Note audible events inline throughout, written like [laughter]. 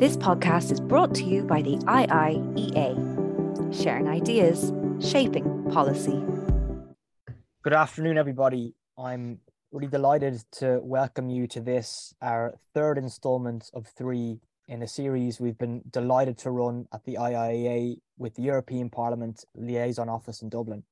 This podcast is brought to you by the IIEA, sharing ideas, shaping policy. Good afternoon, everybody. I'm really delighted to welcome you to this, our third installment of three in a series we've been delighted to run at the IIEA with the European Parliament Liaison Office in Dublin.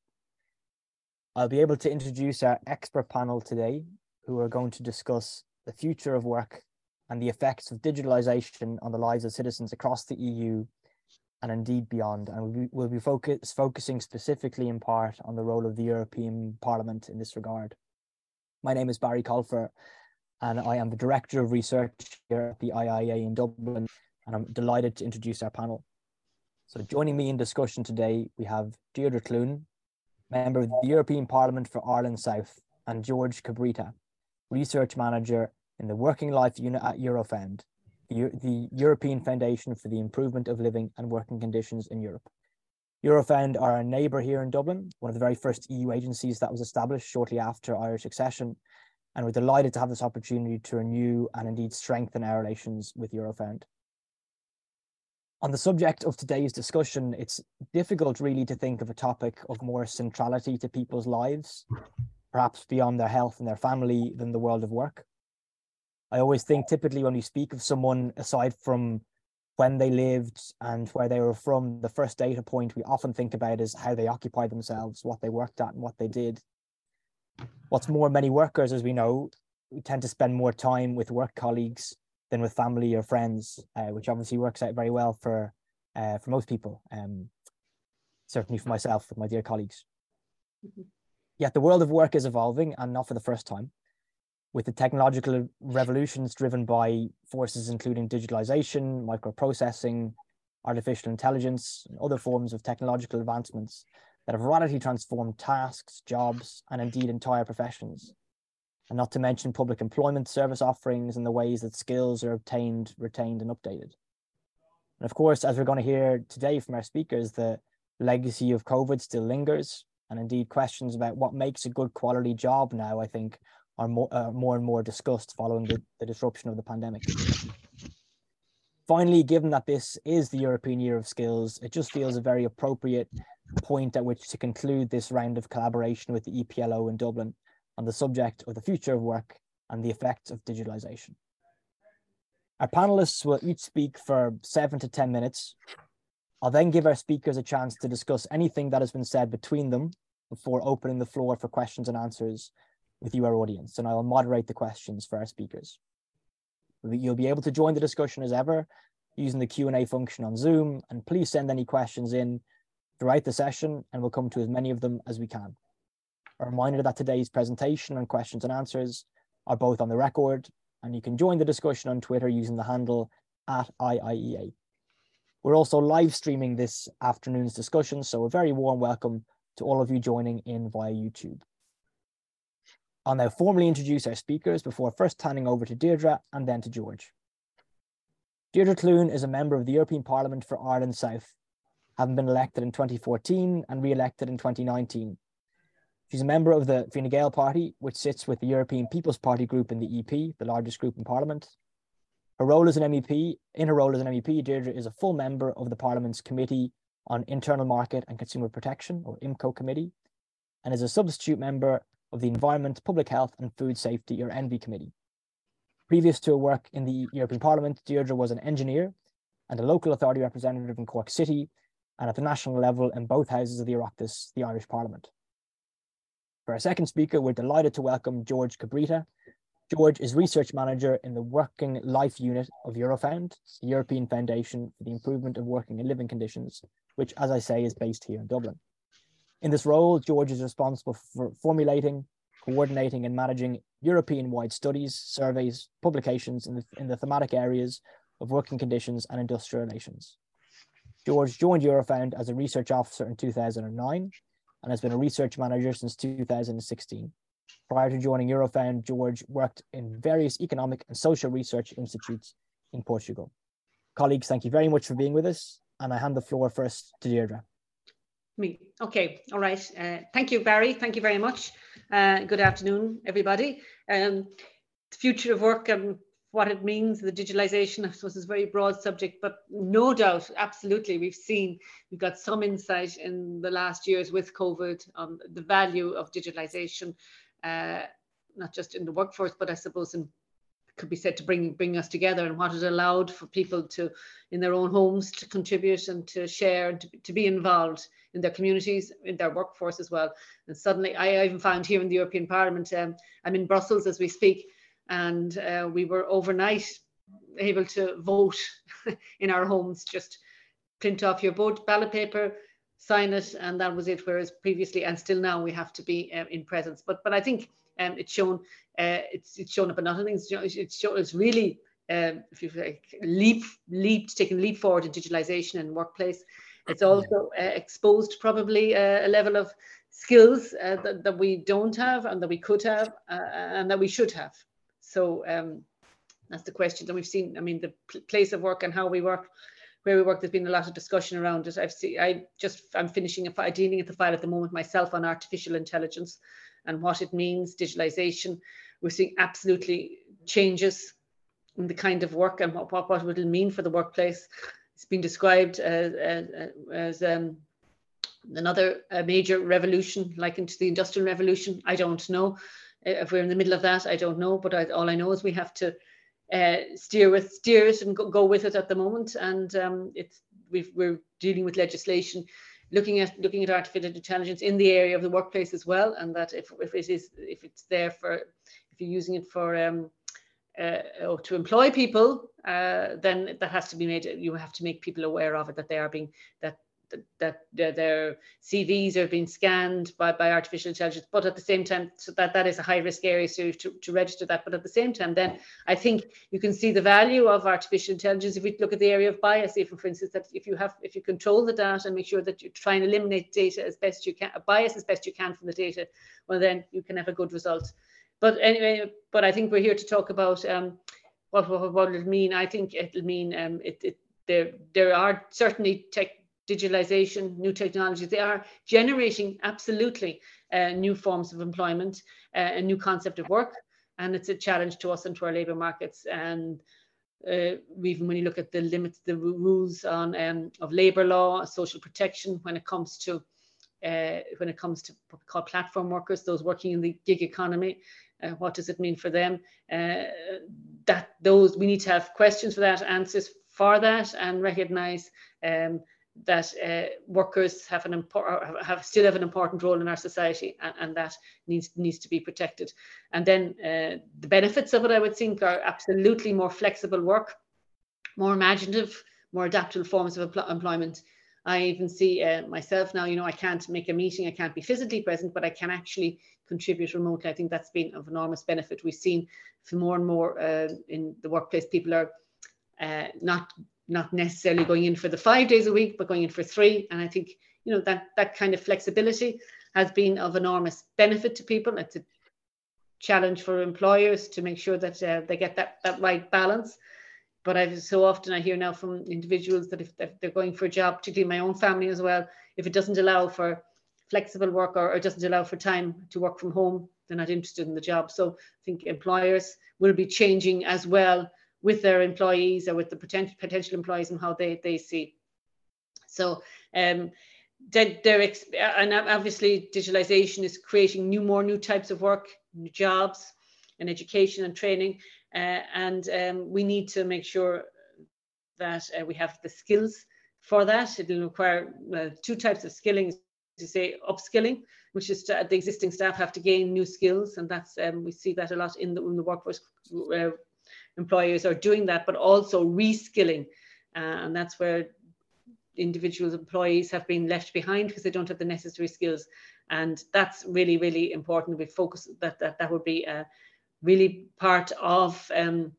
I'll be able to introduce our expert panel today, who are going to discuss the future of work and the effects of digitalization on the lives of citizens across the EU and indeed beyond. And we'll be, we'll be focus, focusing specifically in part on the role of the European Parliament in this regard. My name is Barry Colfer, and I am the Director of Research here at the IIEA in Dublin, and I'm delighted to introduce our panel. So joining me in discussion today, we have Deirdre Clune, Member of the European Parliament for Ireland South, and Jorge Cabrita, Research Manager in the Working Life Unit at Eurofound, the, European Foundation for the Improvement of Living and Working Conditions in Europe. Eurofound are a neighbour here in Dublin, one of the very first EU agencies that was established shortly after Irish accession, and we're delighted to have this opportunity to renew and indeed strengthen our relations with Eurofound. On the subject of today's discussion, it's difficult really to think of a topic of more centrality to people's lives, perhaps beyond their health and their family, than the world of work. I always think typically when we speak of someone, aside from when they lived and where they were from, the first data point we often think about is how they occupied themselves, what they worked at, and what they did. What's more, many workers, as we know, we tend to spend more time with work colleagues than with family or friends, uh, which obviously works out very well for uh, for most people. Um, certainly for myself, with my dear colleagues. Mm-hmm. Yet the world of work is evolving, and not for the first time with the technological revolutions driven by forces including digitalization, microprocessing, artificial intelligence, and other forms of technological advancements that have radically transformed tasks, jobs, and indeed entire professions. And not to mention public employment service offerings and the ways that skills are obtained, retained, and updated. And of course, as we're going to hear today from our speakers, the legacy of COVID still lingers. And indeed, questions about what makes a good quality job now, I think, are more, uh, more and more discussed following the, the disruption of the pandemic. Finally, given that this is the European Year of Skills, it just feels a very appropriate point at which to conclude this round of collaboration with the EPLO in Dublin on the subject of the future of work and the effects of digitalization. Our panelists will each speak for seven to 10 minutes. I'll then give our speakers a chance to discuss anything that has been said between them before opening the floor for questions and answers with you, our audience, and I will moderate the questions for our speakers. You'll be able to join the discussion as ever using the Q&A function on Zoom, and please send any questions in throughout the session, and we'll come to as many of them as we can. A reminder that today's presentation and questions and answers are both on the record, and you can join the discussion on Twitter using the handle at IIEA. We're also live streaming this afternoon's discussion, so a very warm welcome to all of you joining in via YouTube. I'll now formally introduce our speakers before first handing over to Deirdre and then to Jorge. Deirdre Clune is a member of the European Parliament for Ireland South, having been elected in 2014 and re-elected in 2019. She's a member of the Fine Gael party, which sits with the European People's Party group in the EP, the largest group in Parliament. Her role as an MEP, in her role as an MEP, Deirdre is a full member of the Parliament's Committee on Internal Market and Consumer Protection, or IMCO Committee, and is a substitute member of the Environment, Public Health and Food Safety, or ENVI Committee. Previous to her work in the European Parliament, Deirdre was an engineer and a local authority representative in Cork City and at the national level in both houses of the Oireachtas, the Irish Parliament. For our second speaker, we're delighted to welcome Jorge Cabrita. Jorge is research manager in the Working Life Unit of Eurofound, the European Foundation for the Improvement of Working and Living Conditions, which, as I say, is based here in Dublin. In this role, Jorge is responsible for formulating, coordinating, and managing European wide studies, surveys, publications in the, in the thematic areas of working conditions and industrial relations. Jorge joined Eurofound as a research officer in 2009 and has been a research manager since 2016. Prior to joining Eurofound, Jorge worked in various economic and social research institutes in Portugal. Colleagues, thank you very much for being with us, and I hand the floor first to Deirdre. Me. Okay. All right. Uh, thank you, Barry. Thank you very much. Uh, good afternoon, everybody. Um, the future of work. I'm what it means, the digitalization, I suppose, is a very broad subject, but no doubt, absolutely, we've seen, we've got some insight in the last years with COVID on the value of digitalization, uh, not just in the workforce, but I suppose in could be said to bring bring us together and what it allowed for people to in their own homes to contribute and to share and to, to be involved in their communities in their workforce as well. And suddenly i even found here in the european parliament um, i'm in brussels as we speak and uh, we were overnight able to vote [laughs] in our homes. Just print off your vote ballot paper sign it and that was it whereas previously and still now we have to be uh, in presence. But but i think um, it's shown uh, it's it's shown up in other things it's shown it's really um, if you've like, leap leaped taken leap forward in digitalization and workplace it's also uh, exposed probably uh, a level of skills uh, that, that we don't have and that we could have uh, and that we should have so um, that's the question And we've seen. I mean, the place of work and how we work, where we work, there's been a lot of discussion around it. I've seen, I just, I'm finishing a file, dealing at the file at the moment myself on artificial intelligence and what it means, digitalization. We're seeing absolutely changes in the kind of work and what, what, what it will mean for the workplace. It's been described as, as, um, another major revolution, like into the industrial revolution. I don't know. If we're in the middle of that, I don't know. But I, all I know is we have to uh, steer with steer it and go, go, with it at the moment. And um, it's we are dealing with legislation, looking at looking at artificial intelligence in the area of the workplace as well. And that if, if it is if it's there for if you're using it for um, uh, oh, to employ people, uh, then that has to be made. You have to make people aware of it that they are being that that, their CVs are being scanned by, by artificial intelligence, but at the same time, so that, that is a high risk area so to, to register that. But at the same time, then I think you can see the value of artificial intelligence if we look at the area of bias, if for instance, that if you have if you control the data and make sure that you try and eliminate data as best you can, bias as best you can from the data, well then you can have a good result. But anyway, but I think we're here to talk about um, what, what, what it'll mean. I think it'll mean um, it, it there there are certainly tech digitalization, new technologies, they are generating absolutely uh, new forms of employment, uh, a new concept of work, and it's a challenge to us and to our labour markets. And uh, even when you look at the limits, the rules on um, of labour law, social protection, when it comes to uh, when it comes to what we call platform workers, those working in the gig economy, uh, what does it mean for them? Uh, that those we need to have questions for that, answers for that, and recognise um, that uh, workers have an important have still have an important role in our society and, and, that needs needs to be protected. And then uh, the benefits of it i would think are absolutely more flexible work more imaginative more adaptable forms of employment. I even see uh, myself now you know i can't make a meeting i can't be physically present but i can actually contribute remotely. I think that's been of enormous benefit. We've seen for more and more uh, in the workplace people are uh, not not necessarily going in for the five days a week, but going in for three. And I think, you know, that, that kind of flexibility has been of enormous benefit to people. It's a challenge for employers to make sure that uh, they get that, that right balance. But I've so often I hear now from individuals that if, if they're going for a job, particularly my own family as well, if it doesn't allow for flexible work or, or doesn't allow for time to work from home, they're not interested in the job. So I think employers will be changing as well with their employees or with the potential potential employees and how they they see. So um, they're, they're and obviously digitalization is creating new more new types of work, new jobs, and education and training, uh, and um, we need to make sure that uh, we have the skills for that. It will require uh, two types of skilling, to say upskilling, which is the existing staff have to gain new skills, and that's um, we see that a lot in the, in the workforce uh, employers are doing that, but also reskilling. Uh, and that's where individual employees have been left behind because they don't have the necessary skills. And that's really, really important. We focus that that, that would be a really part of um,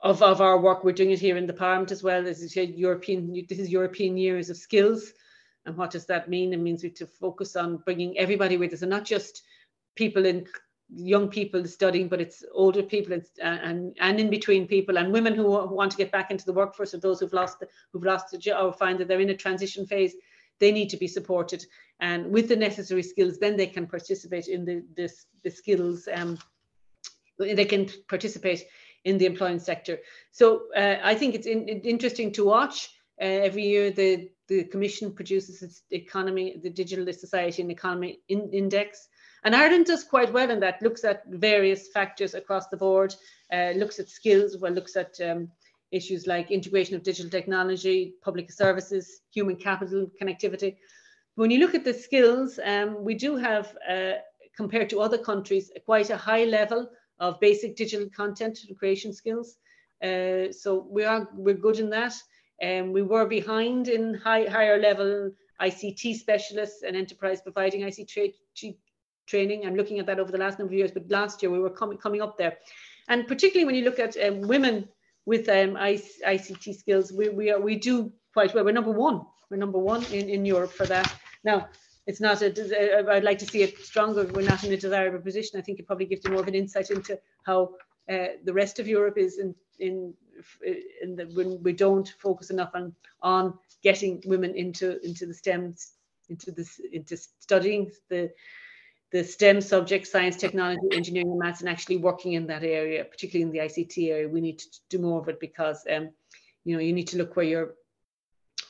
of, of our work. We're doing it here in the Parliament as well. As you said, European, this is European Years of Skills. And what does that mean? It means we to focus on bringing everybody with us and not just people in young people studying, but it's older people and and, and in between people and women who, want to get back into the workforce or those who've lost who've lost a job or find that they're in a transition phase. They need to be supported and with the necessary skills, then they can participate in the the skills. Um, they can participate in the employment sector. So uh, I think it's in, interesting to watch. Uh, every year, the the Commission produces its economy, the Digital Society and Economy in, Index, and Ireland does quite well in that. Looks at various factors across the board, uh, looks at skills, well, looks at um, issues like integration of digital technology, public services, human capital, connectivity. When you look at the skills, um, we do have, uh, compared to other countries, quite a high level of basic digital content creation skills. Uh, so we are we're good in that. Um, we were behind in high, higher level ICT specialists and enterprise providing ICT training. I'm looking at that over the last number of years, but last year we were coming coming up there. And particularly when you look at um, women with um, ICT skills, we, we, are, we do quite well. We're number one. We're number one in, in Europe for that. Now, it's not a, I'd like to see it stronger. We're not in a desirable position. I think it probably gives you more of an insight into how uh, the rest of Europe is in, in, in the, when we don't focus enough on, on getting women into, into the STEMs, into this, into studying the, the STEM subjects, science, technology, engineering, and maths, and actually working in that area, particularly in the ICT area. We need to do more of it because, um, you know, you need to look where you're,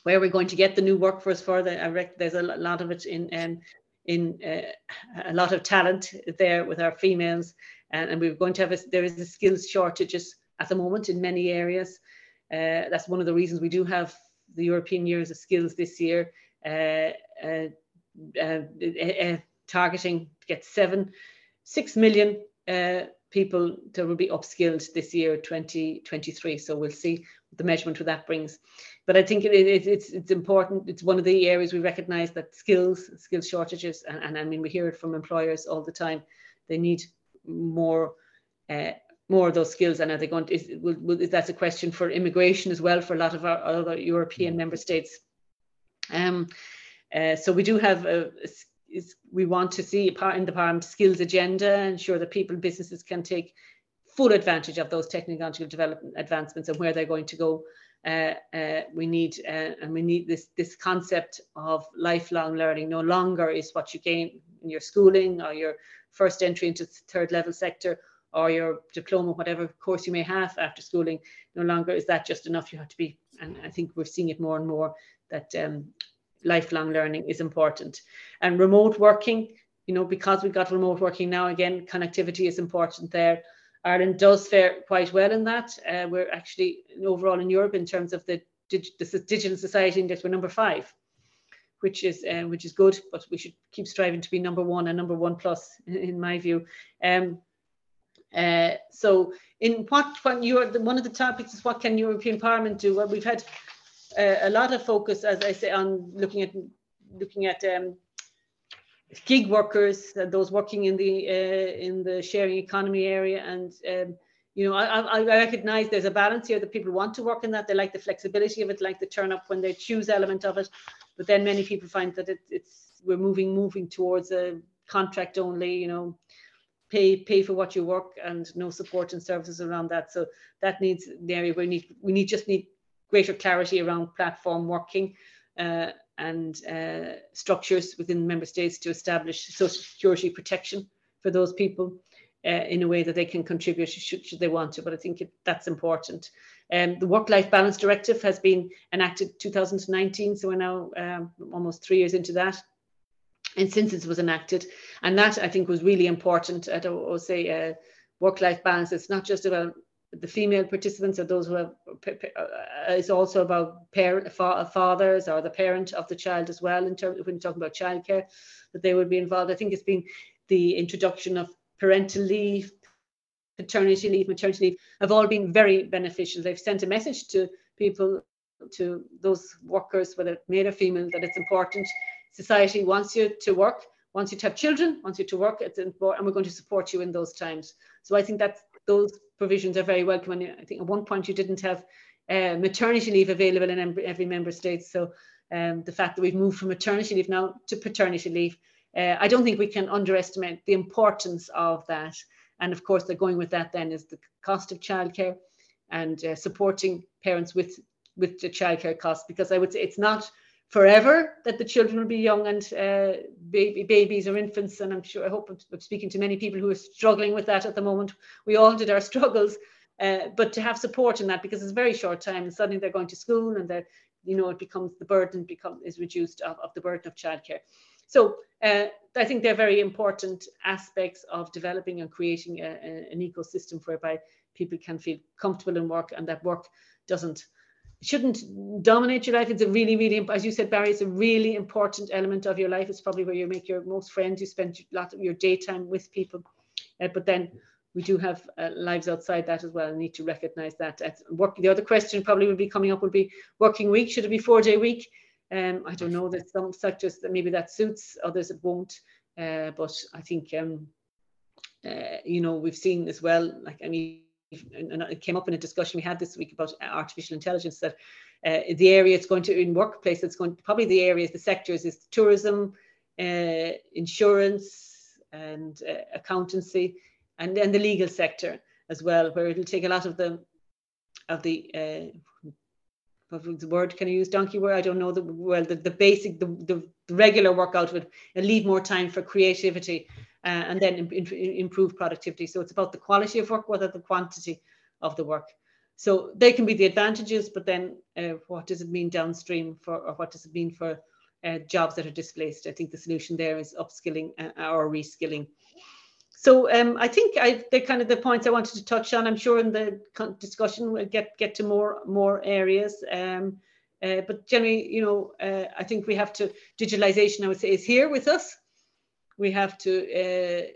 where we're going to get the new workforce for. The, I reckon there's a lot of it in, um, in uh, a lot of talent there with our females, and, and we're going to have a, there is a skills shortages at the moment in many areas. Uh, that's one of the reasons we do have the European Years of Skills this year. Uh, uh, uh, uh targeting to get seven, six million uh, people that will be upskilled this year, 2023. So we'll see what the measurement of that brings. But I think it, it, it's it's important. It's one of the areas we recognise that skills, skills shortages, and, and I mean we hear it from employers all the time. They need more. Uh, more of those skills and are they going to is, will, will, that's a question for immigration as well for a lot of our other european member states um, uh, so we do have a is we want to see part in the Parliament skills agenda, ensure that people, businesses can take full advantage of those technological development advancements and where they're going to go. Uh, uh, we need uh, and we need this this concept of lifelong learning no longer is what you gain in your schooling or your first entry into the third level sector or your diploma whatever course you may have after schooling no longer is that just enough you have to be and i think we're seeing it more and more that um, lifelong learning is important. And remote working, you know, because we've got remote working now, again, connectivity is important there. Ireland does fare quite well in that. Uh, we're actually overall in Europe in terms of the, the digital society index, we're number five, which is uh, which is good, but we should keep striving to be number one and number one plus, [laughs] in, my view. Um, uh, so, in what you are one of the topics is what can European Parliament do? Well, we've had a lot of focus, as I say, on looking at looking at um, gig workers, uh, those working in the uh, in the sharing economy area, and um, you know, I, I, recognize there's a balance here that people want to work in that. They like the flexibility of it, like the turn up when they choose element of it. But then many people find that it, it's we're moving moving towards a contract only, you know, pay pay for what you work and no support and services around that. So that needs the area where we need we need just need greater clarity around platform working uh, and uh, structures within member states to establish social security protection for those people uh, in a way that they can contribute should, should they want to. But I think it, that's important. Um, the Work-Life Balance Directive has been enacted 2019, so we're now um, almost three years into that. And since it was enacted, and that I think was really important. Don't say uh, work-life balance. It's not just about the female participants or those who have uh, it's also about parent fathers or the parent of the child as well in terms when talking about childcare that they would be involved. I think it's been the introduction of parental leave paternity leave maternity leave have all been very beneficial. They've sent a message to people to those workers whether male or female that it's important. Society wants you to work wants you to have children wants you to work it's important and we're going to support you in those times. So i think that's those provisions are very welcome. And I think at one point you didn't have uh, maternity leave available in every member state. So um, the fact that we've moved from maternity leave now to paternity leave, uh, I don't think we can underestimate the importance of that. And of course, they're going with that then is the cost of childcare and uh, supporting parents with with the childcare costs because I would say it's not forever that the children will be young and uh, baby, babies or infants. And I'm sure, I hope I'm, speaking to many people who are struggling with that at the moment. We all did our [laughs] struggles, uh, but to have support in that because it's a very short time and suddenly they're going to school and they're, you know, it becomes the burden become is reduced of, of the burden of childcare. So uh, I think they're very important aspects of developing and creating a, a, an ecosystem whereby people can feel comfortable in work and that work doesn't shouldn't dominate your life. It's a really, really, as you said, Barry, it's a really important element of your life. It's probably where you make your most friends. You spend a lot of your daytime with people. Uh, but then we do have uh, lives outside that as well and need to recognize that. work, the other question probably will be coming up will be working week. Should it be four day week? Um, I don't know that some sectors that maybe that suits, others it won't. Uh, but I think, um, uh, you know, we've seen as well, like, I mean, and it came up in a discussion we had this week about artificial intelligence that uh, the area it's going to in workplace it's going probably the areas the sectors is tourism uh, insurance and uh, accountancy and then the legal sector as well where it'll take a lot of the of the uh, what was the word can I use donkey word? I don't know the well the, the basic the, the, regular work out of and leave more time for creativity uh, and then improve productivity. So it's about the quality of work rather than the quantity of the work. So they can be the advantages, but then uh, what does it mean downstream for, or what does it mean for uh, jobs that are displaced? I think the solution there is upskilling uh, or reskilling. So um, I think I, they're kind of the points I wanted to touch on. I'm sure in the discussion we'll get get to more more areas. Um, uh, but generally, you know, uh, I think we have to digitalization. I would say is here with us we have to uh,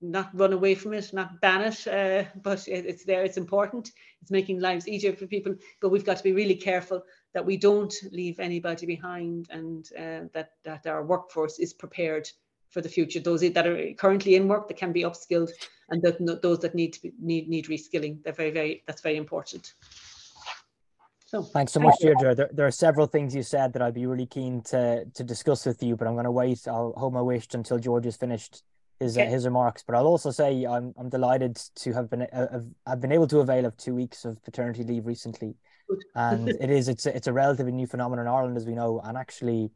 not run away from it, not ban it, uh, but it's there, it's important. It's making lives easier for people, but we've got to be really careful that we don't leave anybody behind and uh, that, that our workforce is prepared for the future. Those that are currently in work that can be upskilled and that, those that need to be, need, need reskilling. They're very, very, that's very important. So, Thanks so much, Deirdre. There, there, are several things you said that I'd be really keen to to discuss with you, but I'm going to wait. I'll hold my wish until Jorge has finished his uh, his remarks. But I'll also say I'm I'm delighted to have been uh, I've been able to avail of two weeks of paternity leave recently, and [laughs] it is it's a, it's a relatively new phenomenon in Ireland, as we know, and actually,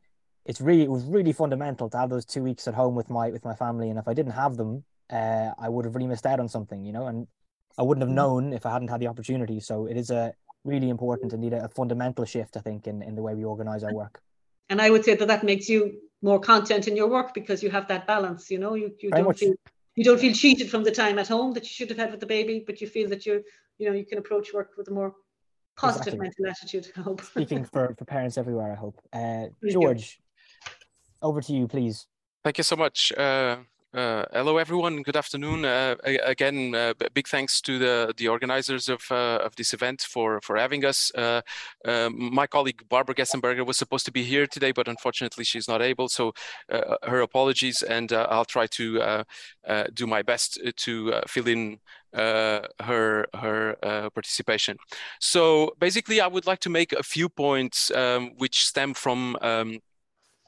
it's really it was really fundamental to have those two weeks at home with my with my family. And if I didn't have them, uh, I would have really missed out on something, you know, and I wouldn't have mm-hmm. known if I hadn't had the opportunity. So it is a really important and need a, a fundamental shift, I think, in, in the way we organize our work. And I would say that that makes you more content in your work because you have that balance. You know, you, you don't much. feel you don't feel cheated from the time at home that you should have had with the baby, but you feel that you you know you can approach work with a more positive exactly. mental attitude. I hope. Speaking for for parents everywhere, I hope. Uh, Jorge, over to you, please. Thank you so much. Uh, uh, hello, everyone. Good afternoon. Uh, again, uh, big thanks to the the organizers of uh, of this event for for having us. Uh, uh, my colleague Barbara Gerstenberger was supposed to be here today, but unfortunately she's not able. So her apologies, and I'll try to do my best to fill in her her participation. So basically, I would like to make a few points um, which stem from. Um,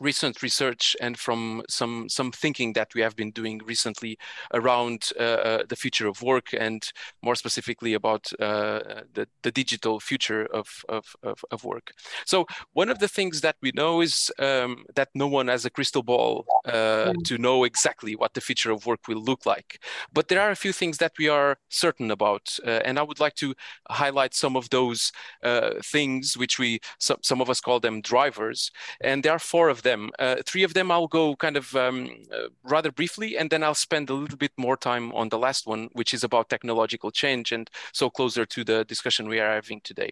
recent research and from some some thinking that we have been doing recently around uh, uh, the future of work and more specifically about uh, the, the digital future of, of, of, of, work. So one of the things that we know is um, that no one has a crystal ball uh, to know exactly what the future of work will look like. But there are a few things that we are certain about. Uh, and I would like to highlight some of those uh, things which we, some, some of us call them drivers. And there are four of them them. Uh, three of them I'll go kind of um, uh, rather briefly, and then I'll spend a little bit more time on the last one, which is about technological change and so closer to the discussion we are having today.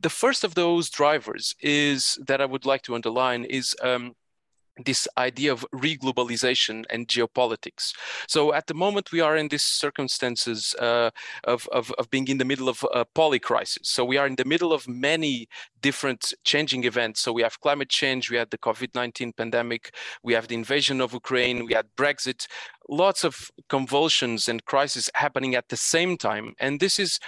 The first of those drivers is that I would like to underline is um, this idea of reglobalization and geopolitics. So at the moment, we are in these circumstances uh, of, of, of, being in the middle of a polycrisis. So we are in the middle of many different changing events. So we have climate change, we had the COVID-19 pandemic, we have the invasion of Ukraine, we had Brexit, lots of convulsions and crises happening at the same time. And this is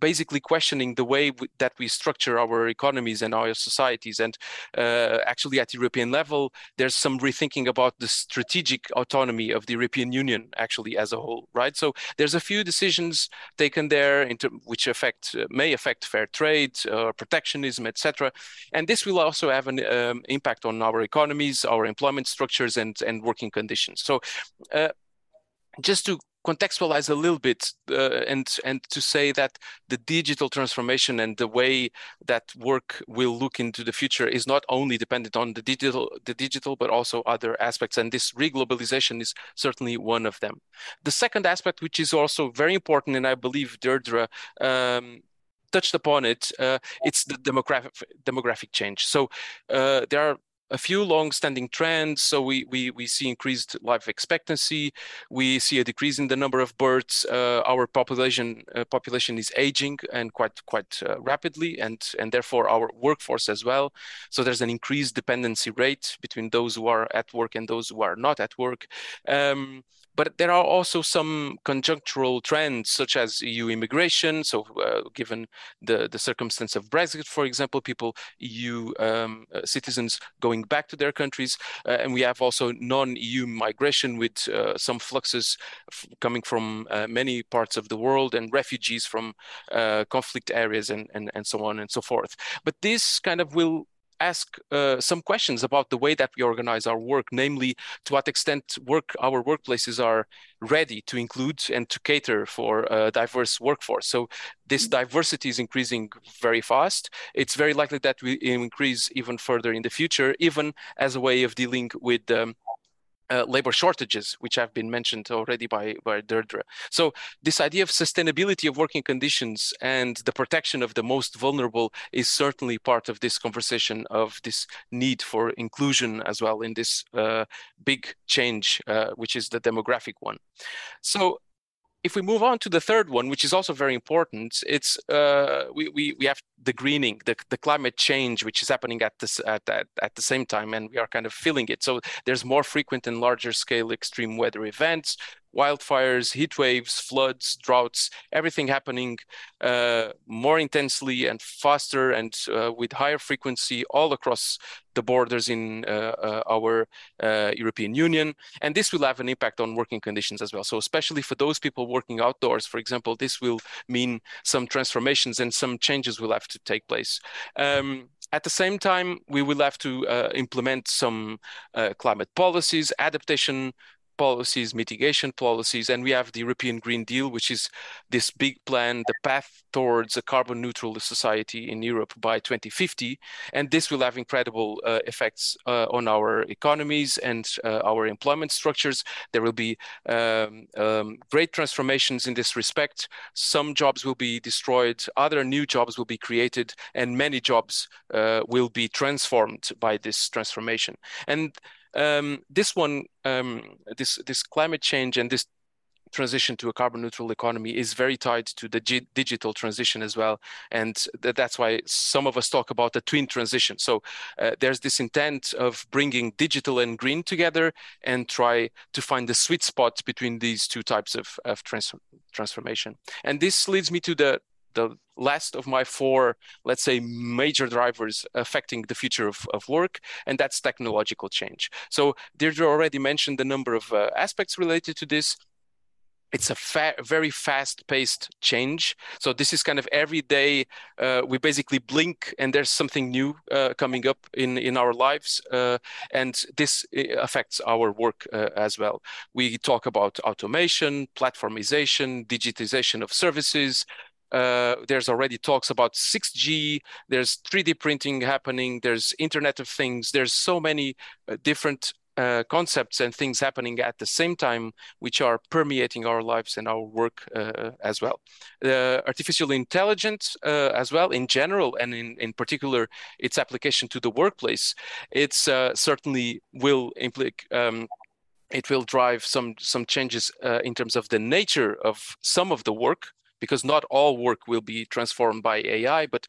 basically questioning the way that we structure our economies and our societies. And uh, actually, at European level, there's some rethinking about the strategic autonomy of the European Union, actually as a whole, right? So there's a few decisions taken there, which affect uh, may affect fair trade, uh, protectionism, etc. And this will also have an um, impact on our economies, our employment structures, and and working conditions. So uh, just to contextualize a little bit uh, and and to say that the digital transformation and the way that work will look into the future is not only dependent on the digital the digital but also other aspects and this reglobalization is certainly one of them. The second aspect which is also very important and i believe deirdre um, touched upon it uh, it's the demographic demographic change. So uh, there are a few long-standing trends. So we, we, we see increased life expectancy. We see a decrease in the number of births. Uh, our population uh, population is aging and quite quite uh, rapidly, and and therefore our workforce as well. So there's an increased dependency rate between those who are at work and those who are not at work. Um, but there are also some conjunctural trends, such as EU immigration. So, uh, given the, the circumstance of Brexit, for example, people, EU um, uh, citizens going back to their countries. Uh, and we have also non EU migration with uh, some fluxes coming from uh, many parts of the world and refugees from conflict areas and, and, and so on and so forth. But this kind of will ask uh, some questions about the way that we organize our work, namely to what extent work our workplaces are ready to include and to cater for a diverse workforce. So this mm-hmm. diversity is increasing very fast. It's very likely that we increase even further in the future, even as a way of dealing with um, uh, labor shortages, which have been mentioned already by, by Deirdre. So this idea of sustainability of working conditions and the protection of the most vulnerable is certainly part of this conversation of this need for inclusion as well in this uh, big change, uh, which is the demographic one. So if we move on to the third one, which is also very important, it's uh, we, we we have the greening, the, the climate change, which is happening at this at, at at the same time, and we are kind of feeling it. So there's more frequent and larger scale extreme weather events wildfires, heat waves, floods, droughts, everything happening uh, more intensely and faster and uh, with higher frequency all across the borders in uh, uh our uh, European Union. And this will have an impact on working conditions as well. So, especially for those people working outdoors, for example, this will mean some transformations and some changes will have to take place. Um, at the same time, we will have to uh, implement some uh, climate policies, adaptation policies, mitigation policies, and we have the European Green Deal, which is this big plan, the path towards a carbon neutral society in Europe by 2050. And this will have incredible uh, effects uh, on our economies and uh, our employment structures. There will be um, um, great transformations in this respect. Some jobs will be destroyed, other new jobs will be created, and many jobs uh, will be transformed by this transformation. And um, this one, um, this this climate change and this transition to a carbon neutral economy is very tied to the g- digital transition as well. And th- that's why some of us talk about the twin transition. So uh, there's this intent of bringing digital and green together and try to find the sweet spot between these two types of, of trans- transformation. And this leads me to the the last of my four, let's say, major drivers affecting the future of, of work, and that's technological change. So Deirdre already mentioned the number of uh, aspects related to this it's a fa- very fast-paced change. So this is kind of every day uh, we basically blink and there's something new uh, coming up in in our lives, uh, and this affects our work uh, as well. We talk about automation, platformization, digitization of services, uh, there's already talks about 6G, there's 3D printing happening, there's Internet of Things, there's so many uh, different uh, concepts and things happening at the same time, which are permeating our lives and our work uh, as well. artificial intelligence, uh, as well, in general, and in, in particular, its application to the workplace, it's uh, certainly will implicate. Um, it will drive some some changes in terms of the nature of some of the work because not all work will be transformed by AI, but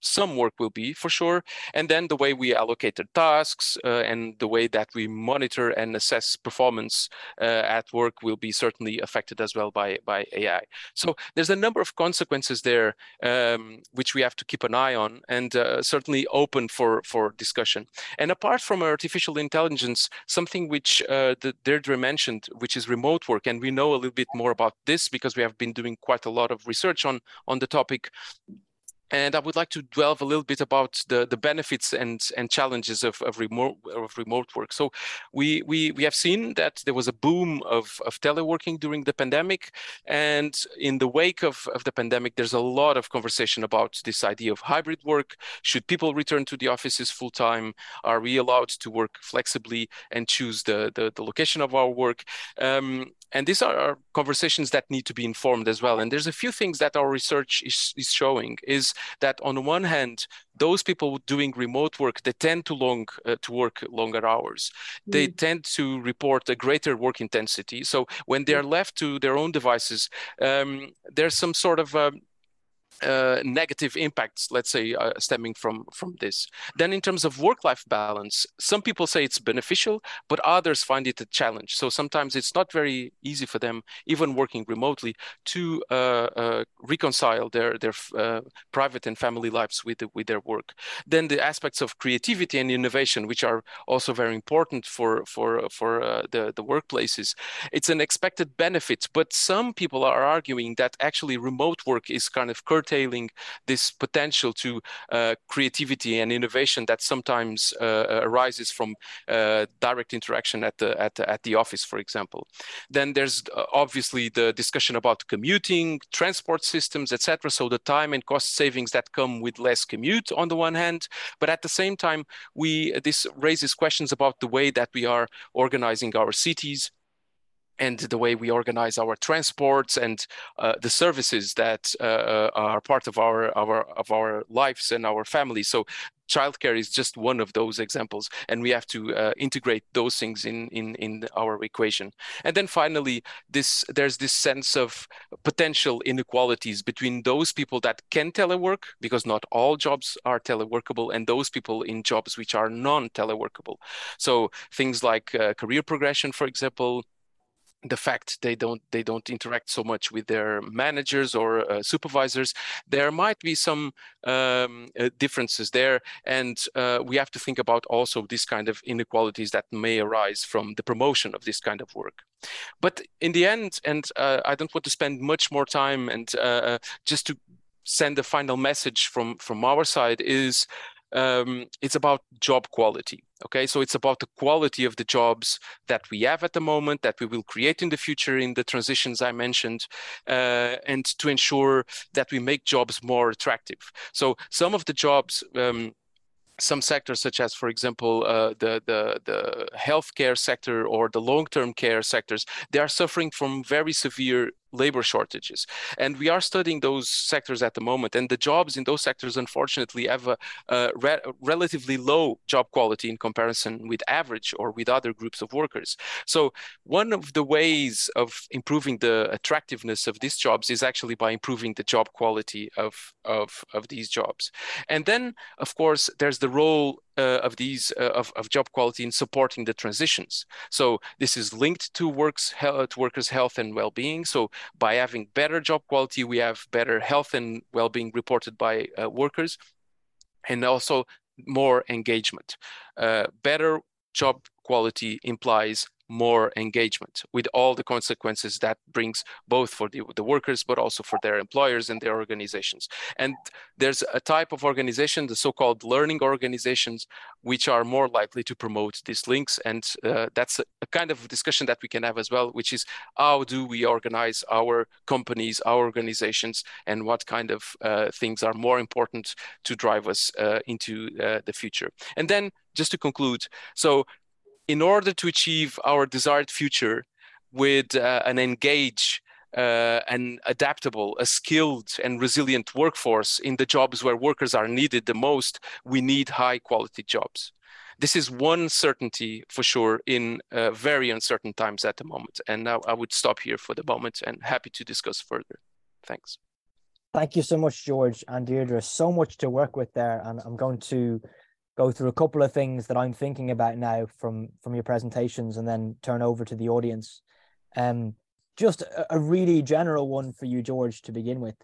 some work will be for sure. And then the way we allocate the tasks uh, and the way that we monitor and assess performance uh, at work will be certainly affected as well by, by AI. So there's a number of consequences there um, which we have to keep an eye on and uh, certainly open for, for discussion. And apart from artificial intelligence, something which uh, the Deirdre mentioned, which is remote work, and we know a little bit more about this because we have been doing quite a lot of research on, on the topic and I would like to delve a little bit about the, the benefits and, and challenges of, of remote of remote work. So we, we we have seen that there was a boom of, of teleworking during the pandemic. And in the wake of, of the pandemic, there's a lot of conversation about this idea of hybrid work. Should people return to the offices full time? Are we allowed to work flexibly and choose the, the, the location of our work? Um, and these are conversations that need to be informed as well. And there's a few things that our research is, is showing is that on the one hand those people doing remote work they tend to long uh, to work longer hours. Mm. they tend to report a greater work intensity. So when they are left to their own devices um, there's some sort of um, uh, negative impacts, let's say, uh, stemming from from this. Then, in terms of work-life balance, some people say it's beneficial, but others find it a challenge. So sometimes it's not very easy for them, even working remotely, to uh, uh reconcile their their uh, private and family lives with with their work. Then the aspects of creativity and innovation, which are also very important for for for the the workplaces, it's an expected benefit. But some people are arguing that actually remote work is kind of curtailed curtailing this potential to uh, creativity and innovation that sometimes uh, uh, arises from uh, direct interaction at the, at the at the office, for example. Then there's obviously the discussion about commuting, transport systems, etc. So the time and cost savings that come with less commute on the one hand, but at the same time, we this raises questions about the way that we are organizing our cities and the way we organize our transports and uh, the services that uh, uh, are part of our, our of our lives and our families. So childcare is just one of those examples, and we have to uh, integrate those things in, in in our equation. And then finally, this there's this sense of potential inequalities between those people that can telework, because not all jobs are teleworkable, and those people in jobs which are non-teleworkable. So things like uh, career progression, for example, the fact they don't they don't interact so much with their managers or uh, supervisors there might be some um, uh, differences there and uh, we have to think about also this kind of inequalities that may arise from the promotion of this kind of work but in the end and uh, i don't want to spend much more time and uh, uh, just to send a final message from from our side is um, it's about job quality. Okay, so it's about the quality of the jobs that we have at the moment, that we will create in the future in the transitions I mentioned, uh, and to ensure that we make jobs more attractive. So some of the jobs. Um, some sectors, such as, for example, uh, the the the healthcare sector or the long-term care sectors, they are suffering from very severe labor shortages. And we are studying those sectors at the moment. And the jobs in those sectors, unfortunately, have a, a re- relatively low job quality in comparison with average or with other groups of workers. So, one of the ways of improving the attractiveness of these jobs is actually by improving the job quality of, of, of these jobs. And then, of course, there's the role uh, of these uh, of, of job quality in supporting the transitions. So this is linked to works to workers' health and well-being. So by having better job quality, we have better health and well-being reported by uh, workers, and also more engagement. Uh, better job quality implies more engagement with all the consequences that brings both for the, the workers but also for their employers and their organizations. And there's a type of organization the so-called learning organizations which are more likely to promote these links. And uh, that's a, a, kind of discussion that we can have as well which is how do we organize our companies our organizations and what kind of uh, things are more important to drive us uh, into uh, the future. And then just to conclude so in order to achieve our desired future with uh, an engaged uh, and adaptable, a skilled and resilient workforce in the jobs where workers are needed the most, we need high quality jobs. This is one certainty for sure in uh, very uncertain times at the moment. And now I would stop here for the moment and happy to discuss further. Thanks. Thank you so much, Jorge and Deirdre. So much to work with there. And I'm going to go through a couple of things that I'm thinking about now from from your presentations and then turn over to the audience. Um, just a, a really general one for you, Jorge, to begin with.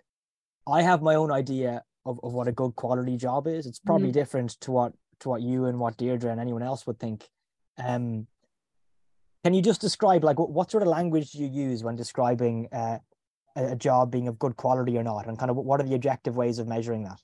I have my own idea of, of what a good quality job is. It's probably mm. different to what to what you and what Deirdre and anyone else would think. Um, can you just describe like what, what sort of language do you use when describing uh, a, a job being of good quality or not, and kind of what are the objective ways of measuring that?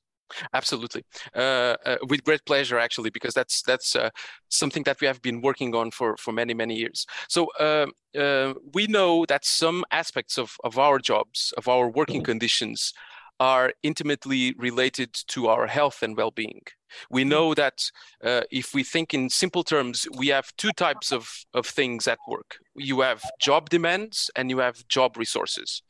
Absolutely, uh, uh, with great pleasure, actually, because that's that's uh, something that we have been working on for for many many years. So um, uh, we know that some aspects of of our jobs, of our working mm-hmm. conditions, are intimately related to our health and well-being. We mm-hmm. know that uh, if we think in simple terms, we have two types of of things at work. You have job demands and you have job resources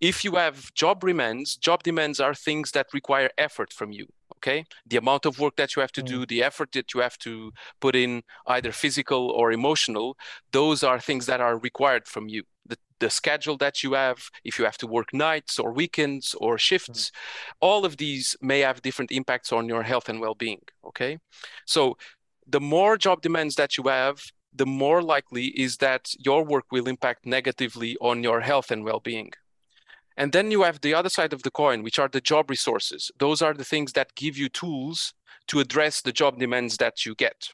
if you have job demands, job demands are things that require effort from you. Okay, the amount of work that you have to mm. do, the effort that you have to put in, either physical or emotional, those are things that are required from you. The, the schedule that you have, if you have to work nights or weekends or shifts, mm. all of these may have different impacts on your health and well being. Okay, so the more job demands that you have, the more likely is that your work will impact negatively on your health and well being. And then you have the other side of the coin, which are the job resources. Those are the things that give you tools to address the job demands that you get.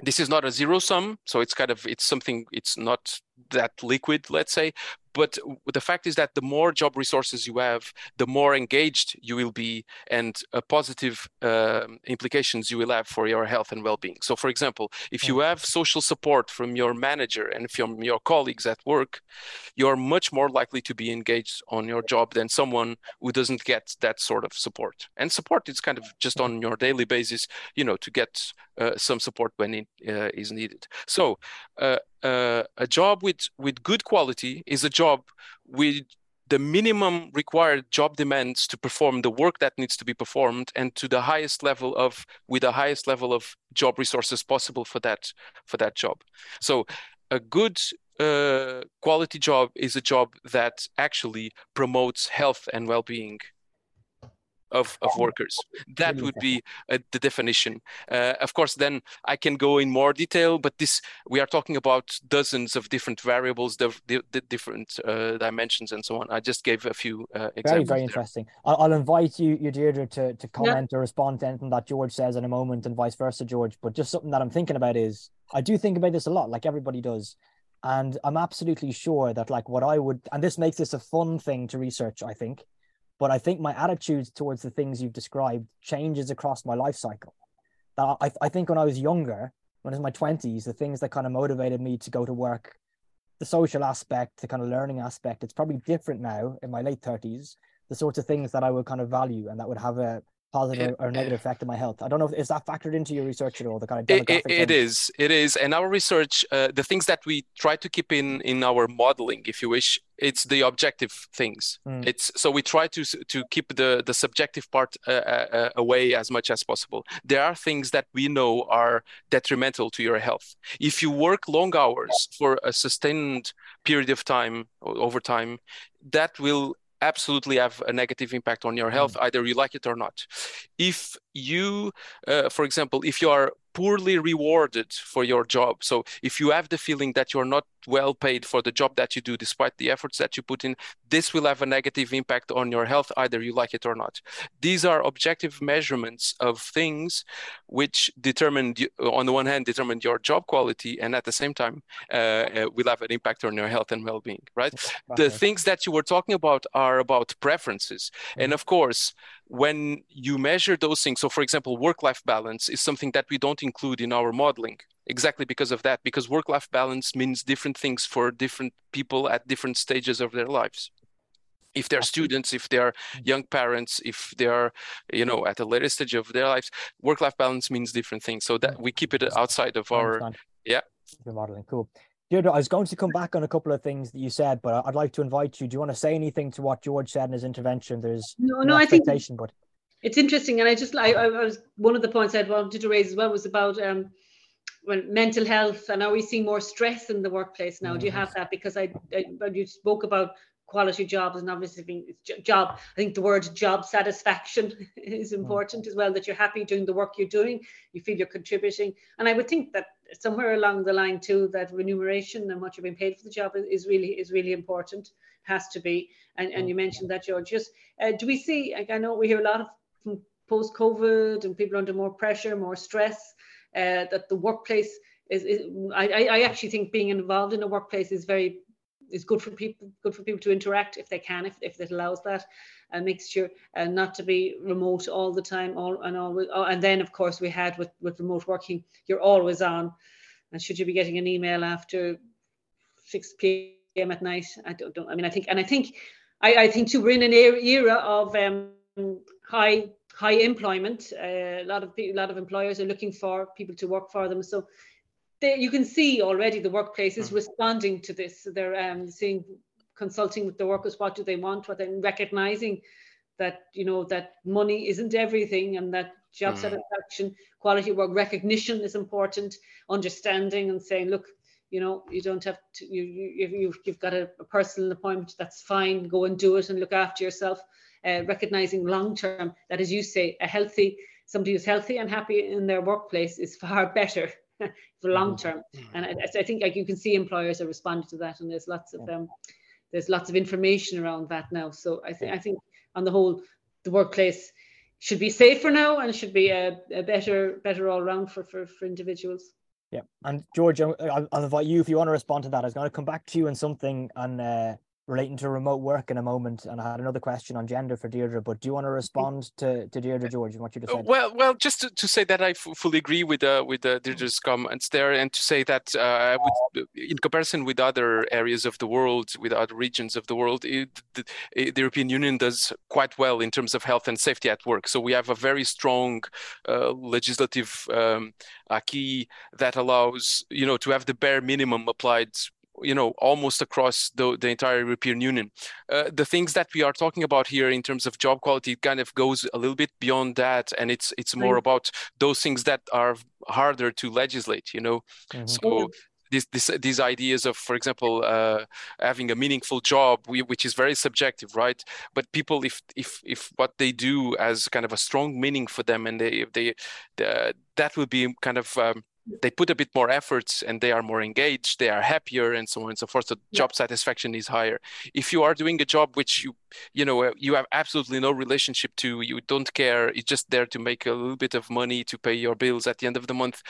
This is not a zero sum, so it's kind of it's something it's not that liquid, let's say, but the fact is that the more job resources you have, the more engaged you will be, and uh, positive uh, implications you will have for your health and well-being. So, for example, if you have social support from your manager and from your colleagues at work, you're much more likely to be engaged on your job than someone who doesn't get that sort of support. And support is kind of just on your daily basis, you know, to get uh, some support when it uh, is needed. So. Uh, a job with with good quality is a job with the minimum required job demands to perform the work that needs to be performed and to the highest level of with the highest level of job resources possible for that for that job. So a good uh, quality job is a job that actually promotes health and well-being of, of workers. That would be uh, the definition. Uh, of course, then I can go in more detail, but this we are talking about dozens of different variables, the, the, the different uh, dimensions, and so on. I just gave a few uh, examples. Very, very interesting. I'll, I'll, invite you, you Deirdre, to, to comment yeah. or respond to anything that Jorge says in a moment, and vice versa, Jorge. But just something that I'm thinking about is I do think about this a lot, like everybody does. And I'm absolutely sure that, like, what I would, and this makes this a fun thing to research, I think but I think my attitude towards the things you've described changes across my life cycle. That I, I think when I was younger, when I was in my 20s, the things that kind of motivated me to go to work, the social aspect, the kind of learning aspect, it's probably different now in my late 30s. The sorts of things that I would kind of value and that would have a positive or negative effect on my health. I don't know if is that factored into your research at all. The kind of demographic it, it is, it is, and our research, uh, the things that we try to keep in in our modeling, if you wish, it's the objective things. Mm. It's so we try to to keep the the subjective part uh, uh, uh, away as much as possible. There are things that we know are detrimental to your health. If you work long hours for a sustained period of time over time, that will absolutely have a negative impact on your health, mm. either you like it or not. If you, uh, for example, if you are poorly rewarded for your job, so if you have the feeling that you're not well paid for the job that you do, despite the efforts that you put in, this will have a negative impact on your health, either you like it or not. These are objective measurements of things which determine, on the one hand, determine your job quality, and at the same time, uh, uh, will have an impact on your health and well-being. Right? The things that you were talking about are about preferences, mm-hmm. and of course, when you measure those things, so for example, work-life balance is something that we don't include in our modeling exactly because of that because work life balance means different things for different people at different stages of their lives. If they're students if they're mm-hmm. young parents if they are you know at a later stage of their lives work life balance means different things. So that we keep it outside of our yeah. Your modeling cool. Deirdre, I was going to come back on a couple of things that you said, but I'd like to invite you. Do you want to say anything to what Jorge said in his intervention? There's no, no, I think but it's interesting, and I just I, I was one of the points I wanted to raise as well was about um, mental health and are we seeing more stress in the workplace now? Mm-hmm. Do you have that? Because I, I you spoke about quality jobs and obviously being job i think the word job satisfaction [laughs] is mm. important as well that you're happy doing the work you're doing you feel you're contributing and i would think that somewhere along the line too that remuneration and what you're being paid for the job is really is really important has to be and, and you mm. mentioned that Jorge just uh, do we see like i know we hear a lot of post covid and people under more pressure more stress uh, that the workplace is, is I, I actually think being involved in a workplace is very is good for people, good for people to interact if they can, if, if it allows that a mixture and not to be remote all the time all and always oh, and then of course we had with with remote working you're always on. And should you be getting an email after 6 p.m at night? I don't, don't i mean i think and i think i i think too we're in an era of um high high employment uh, a lot of a lot of employers are looking for people to work for them so they, you can see already the workplace is mm. responding to this. They're um, seeing consulting with the workers what do they want what they're recognizing that you know that money isn't everything and that job mm. satisfaction quality work recognition is important understanding and saying look you know you don't have to you, you you've, you've got a, a personal appointment that's fine go and do it and look after yourself uh, recognizing long term that as you say a healthy somebody who's healthy and happy in their workplace is [laughs] far better [laughs] for long mm-hmm. term mm. and I, I, think like you can see employers are responding to that and there's lots of um, there's lots of information around that now. So I think I think on the whole, the workplace should be safer now and should be a, a better better all round for, for for individuals. Yeah, and Jorge, I'll, invite you if you want to respond to that. I was going to come back to you on something on uh, relating to remote work in a moment, and I had another question on gender for Deirdre. But do you want to respond to, to Deirdre, Jorge, and what you just said? Well, well, just to, to say that I fully agree with uh, with uh, Deirdre's comments there, and to say that uh, would, in comparison with other areas of the world, with other regions of the world, it, the, the, European Union does quite well in terms of health and safety at work. So we have a very strong uh, legislative um, key that allows you know to have the bare minimum applied you know almost across the, the entire european union uh, the things that we are talking about here in terms of job quality kind of goes a little bit beyond that and it's it's more right. about those things that are harder to legislate you know mm-hmm. so these, these, these ideas of, for example, uh, having a meaningful job, which is very subjective, right? But people, if if if what they do has kind of a strong meaning for them, and they they, they that would be kind of um, they put a bit more efforts and they are more engaged they are happier and so on and so forth so yeah. job satisfaction is higher if you are doing a job which you you know uh, you have absolutely no relationship to you don't care it's just there to make a little bit of money to pay your bills at the end of the month.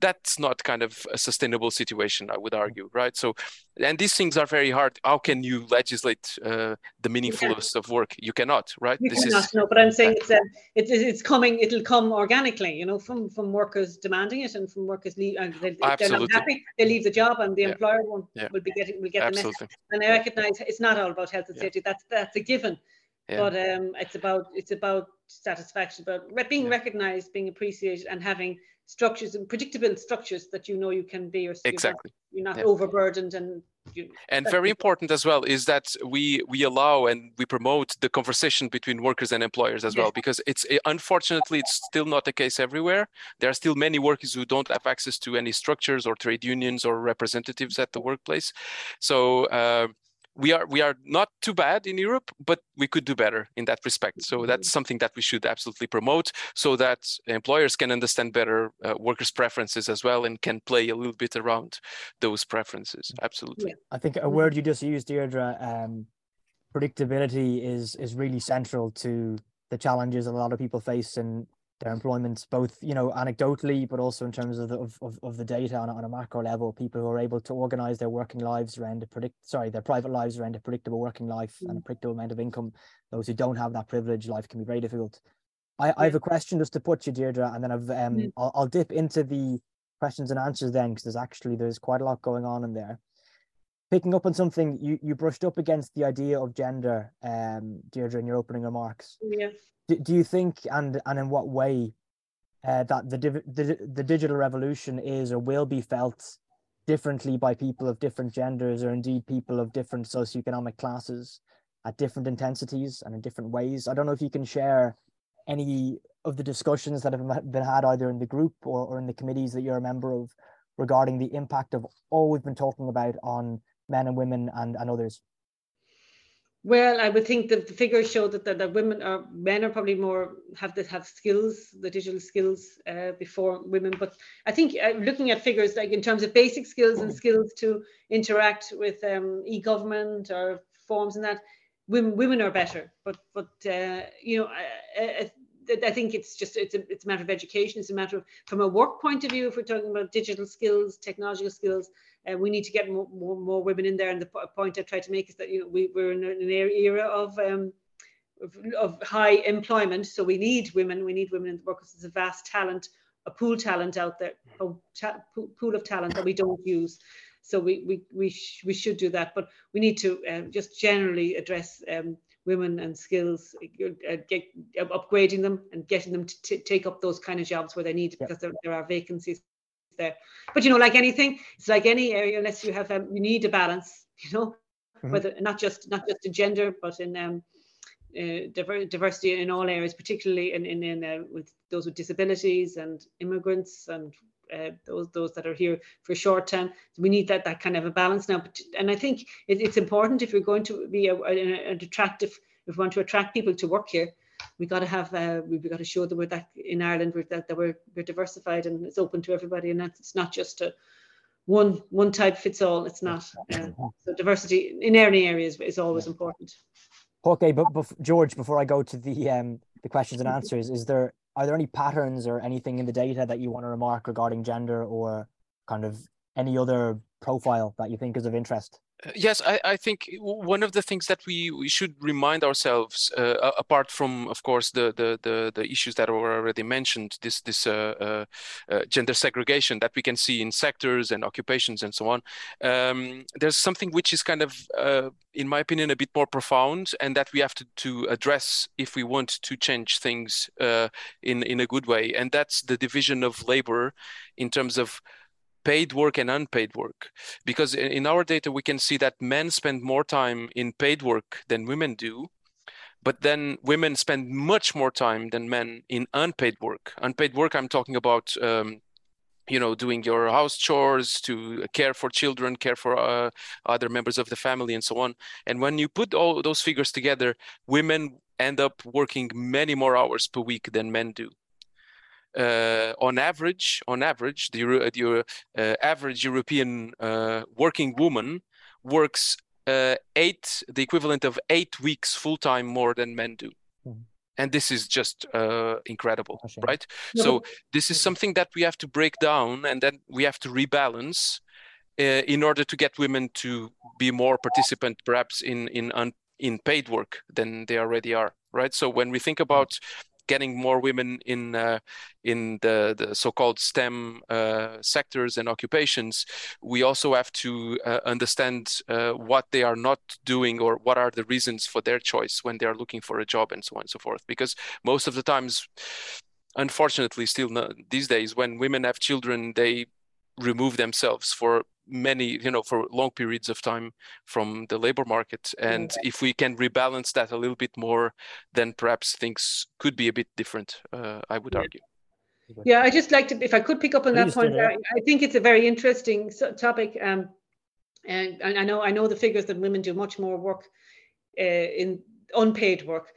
That's not kind of a sustainable situation i would argue right? So and these things are very hard. How can you legislate uh, the meaningfulness yeah. of work? You cannot right? You this cannot, is no but i'm saying it's, uh, it's it's coming it'll come organically you know from from workers demanding it and from workers leave and they, if they're not happy they leave the job and the yeah. employer won't yeah. will be getting will get Absolutely. the message and i recognize it's not all about health and safety that's that's a given but um it's about it's about satisfaction. But being recognized being appreciated and having structures and predictable structures that you know you can be or exactly you're not, you're not yeah. overburdened and you, and very important as well is that we we allow and we promote the conversation between workers and employers as yes. well because it's unfortunately it's still not the case everywhere. There are still many workers who don't have access to any structures or trade unions or representatives at the workplace. So uh, we are we are not too bad in Europe, but we could do better in that respect. So that's mm-hmm. something that we should absolutely promote, so that employers can understand better uh, workers' preferences as well, and can play a little bit around those preferences. Absolutely. Yeah. I think a word you just used, Deirdre, um, predictability is is really central to the challenges a lot of people face in their employment, both you know anecdotally, but also in terms of the, of, of, of the data on, on a macro level. People who are able to organize their working lives around a predict sorry their private lives around a predictable working life mm. and a mm. predictable amount of income. Those who don't have that privilege, life can be very difficult. I. I have a question just to put you, Deirdre, and then I've um mm. I'll, I'll dip into the questions and answers then because there's actually there's quite a lot going on in there. Picking up on something you you brushed up against the idea of gender, um, Deirdre, in your opening remarks. Yeah do, do you think and and in what way uh, that the, the the digital revolution is or will be felt differently by people of different genders or indeed people of different socioeconomic classes at different intensities and in different ways? I don't know if you can share any of the discussions that have been had either in the group or, or in the committees that you're a member of regarding the impact of all we've been talking about on men and women and, and others well, I would think that the figures show that, that, that women are men are probably more have to have skills, the digital skills uh, before women. But I think uh, looking at figures like in terms of basic skills and skills to interact with um, e-government or forms and that, women women are better. But but uh, you know, uh, uh, I think it's just it's a it's a matter of education. It's a matter of from a work point of view. If we're talking about digital skills, technological skills, uh, we need to get more, more, more women in there. And the point I try to make is that you know we, we're in an era of um, of, of high employment, so we need women. We need women in the workforce. There's a vast talent, a pool talent out there, a ta- pool of talent that we don't use. So we we we, sh- we should do that, but we need to um, just generally address um, women and skills, uh, get uh, upgrading them and getting them to t- take up those kind of jobs where they need because there, there are vacancies there. But you know, like anything, it's like any area. Unless you have, um, you need a balance. [laughs] You know, mm-hmm. whether not just not just in gender, but in um, uh, diver- diversity in all areas, particularly in in, in uh, with those with disabilities and immigrants and uh, those those that are here for short term. So we need that that kind of a balance now. But, and I think it, it's important if you're going to be a, an attractive, if we want to attract people to work here, we got to have uh, we've got to show that we're that in Ireland we're that, that we're we're diversified and it's open to everybody and that's it's not just a one one type fits all. It's not. Uh, so diversity in any areas is always important. Okay, but, but Jorge, before I go to the um the questions and answers, is there are there any patterns or anything in the data that you want to remark regarding gender or kind of any other profile that you think is of interest? Yes, I, I, think one of the things that we, we should remind ourselves, uh, apart from, of course, the, the, the, the, issues that were already mentioned, this, this uh, uh, uh, gender segregation that we can see in sectors and occupations and so on, um, there's something which is kind of, uh, in my opinion, a bit more profound and that we have to, to address if we want to change things uh, in, in a good way. And that's the division of labor in terms of paid work and unpaid work. Because in our data we can see that men spend more time in paid work than women do but then women spend much more time than men in unpaid work. Unpaid work i'm talking about um, you know doing your house chores to care for children care for uh, other members of the family and so on. And when you put all those figures together women end up working many more hours per week than men do on average, on average, the, the uh, average European uh, working woman works uh, eight, the equivalent of eight weeks full time more than men do. Mm-hmm. And this is just uh, incredible, right? So this is something that we have to break down, and then we have to rebalance uh, in order to get women to be more participant, perhaps in in un- in paid work than they already are, right? So when we think about getting more women in uh, in the, the so-called STEM uh, sectors and occupations, we also have to uh, understand uh, what they are not doing or what are the reasons for their choice when they are looking for a job and so on and so forth. Because most of the times, unfortunately, still these days, when women have children, they remove themselves for many you know for long periods of time from the labor market. And if we can rebalance that a little bit more then perhaps things could be a bit different uh, i would argue. Yeah i just like to if i could pick up on Please that point I, I think it's a very interesting topic um, and i know i know the figures that women do much more work uh, in unpaid work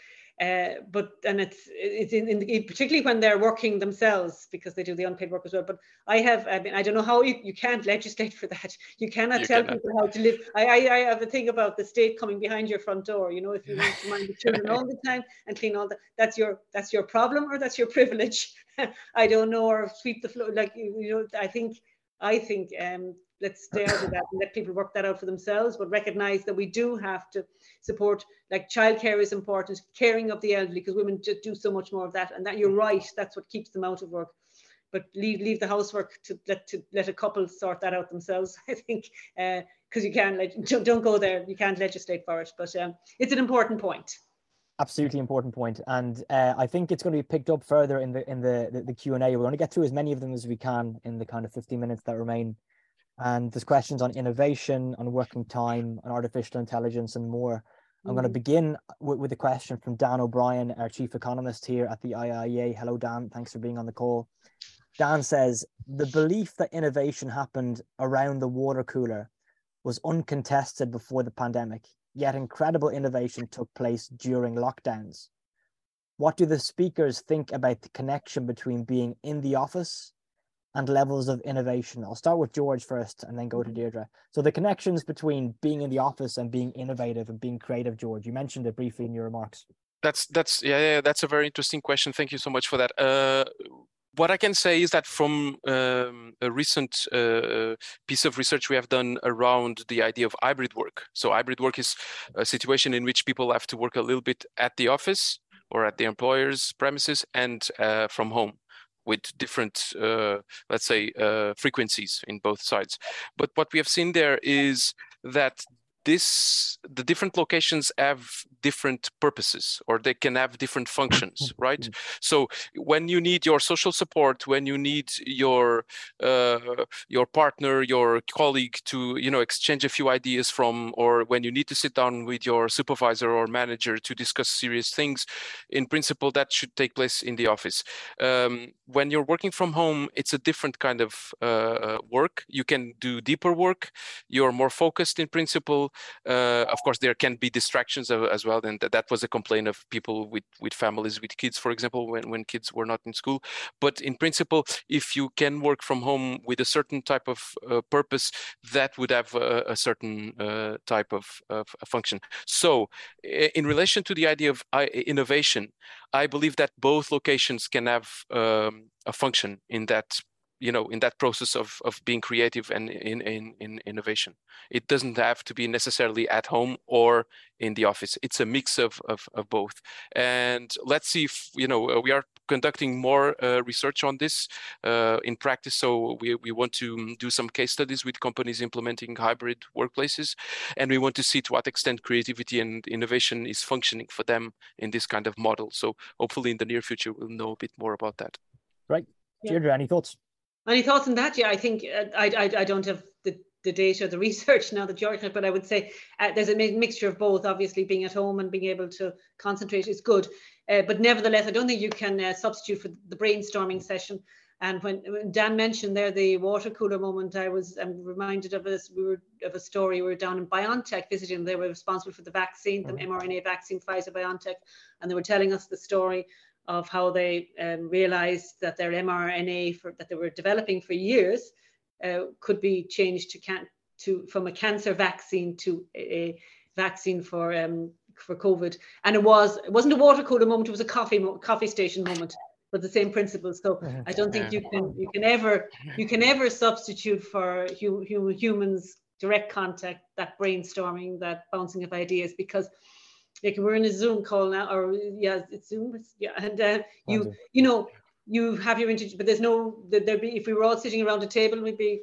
uh, but and it's it's in, in, in, particularly when they're working themselves because they do the unpaid work as well. But I have I mean I don't know how you, you can't legislate [laughs] for that. You cannot you tell cannot. people how to live. I, I, I have a thing about the state coming behind your front door. You know if you want to mind the children all the time and clean all that that's your that's your problem or that's your [laughs] privilege. I don't know or sweep the floor like you, you know I think I think um let's stay out of that and let people work that out for themselves, but recognize that we do have to support, like childcare is important, caring of the elderly, because women just do so much more of that. And that you're right, that's what keeps them out of work. But leave leave the housework to let to let a couple sort that out themselves. [laughs] I think because uh, you can't like don't, don't go there. You can't legislate for it. But um, it's an important point absolutely important point and uh, i think it's going to be picked up further in the in the the, the q&a we'll only get through as many of them as we can in the kind of 15 minutes that remain and there's questions on innovation, on working time, on artificial intelligence, and more. I'm going to mm-hmm. begin with, with a question from Dan O'Brien, our chief economist here at the IIEA. Hello, Dan. Thanks for being on the call. Dan says the belief that innovation happened around the water cooler was uncontested before the pandemic, yet incredible innovation took place during lockdowns. What do the speakers think about the connection between being in the office and levels of innovation. I'll start with Jorge first and then go to mm-hmm. Deirdre. So the connections between being in the office and being innovative and being creative, Jorge, you mentioned it briefly in your remarks. That's that's yeah, yeah that's a very interesting question. Thank you so much for that. Uh, what I can say is that from um, a recent uh, piece of research we have done around the idea of hybrid work. So hybrid work is a situation in which people have to work a little bit at the office or at the employer's premises and uh, from home with different, uh, let's say, uh, frequencies in both sides. But what we have seen there is that this the different locations have different purposes or they can have different functions mm-hmm. right? Mm-hmm. so when you need your social support when you need your uh, your partner your colleague to you know exchange a few ideas from or when you need to sit down with your supervisor or manager to discuss serious things in principle that should take place in the office. Um, when you're working from home it's a different kind of uh, uh work. You can do deeper work. You're more focused in principle uh, of course, there can be distractions as well, and that was a complaint of people with with families with kids, for example, when when kids were not in school. But in principle, if you can work from home with a certain type of uh, purpose, that would have a, a certain uh, type of, of, function. So, in relation to the idea of uh, innovation, I believe that both locations can have um, a function in that you know in that process of of being creative and in in in innovation. It doesn't have to be necessarily at home or in the office. It's a mix of of, of both. And let's see if you know uh, we are conducting more uh, research on this uh, in practice. So we, we want to do some case studies with companies implementing hybrid workplaces. And we want to see to what extent creativity and innovation is functioning for them in this kind of model. So hopefully in the near future we'll know a bit more about that. Right. Deirdre, any thoughts any thoughts on that? Yeah, I think uh, I, I, I don't have the, the data, the [laughs] research now that you're but I would say uh, there's a mixture of both. Obviously, being at home and being able to concentrate is good. Uh, but nevertheless, I don't think you can uh, substitute for the brainstorming session. And when, when, Dan mentioned there the water cooler moment, I was reminded of this. We were of a story. We were down in BioNTech visiting. They were responsible for the vaccine, the mRNA mm-hmm. vaccine, Pfizer BioNTech, and they were telling us the story of how they um, realized that their mRNA for, that they were developing for years uh, could be changed to, can, to from a cancer vaccine to a, vaccine for um, for COVID. And it was it wasn't a water cooler moment; it was a coffee coffee station moment. But the same principles. So. I don't think you can you can ever you can ever substitute for hu- humans direct contact, that brainstorming, that bouncing of ideas, because like we're in a Zoom call now, or yeah, it's Zoom, yeah, and uh, you you know you have your interview, but there's no there'd be if we were all sitting around a table, we'd be.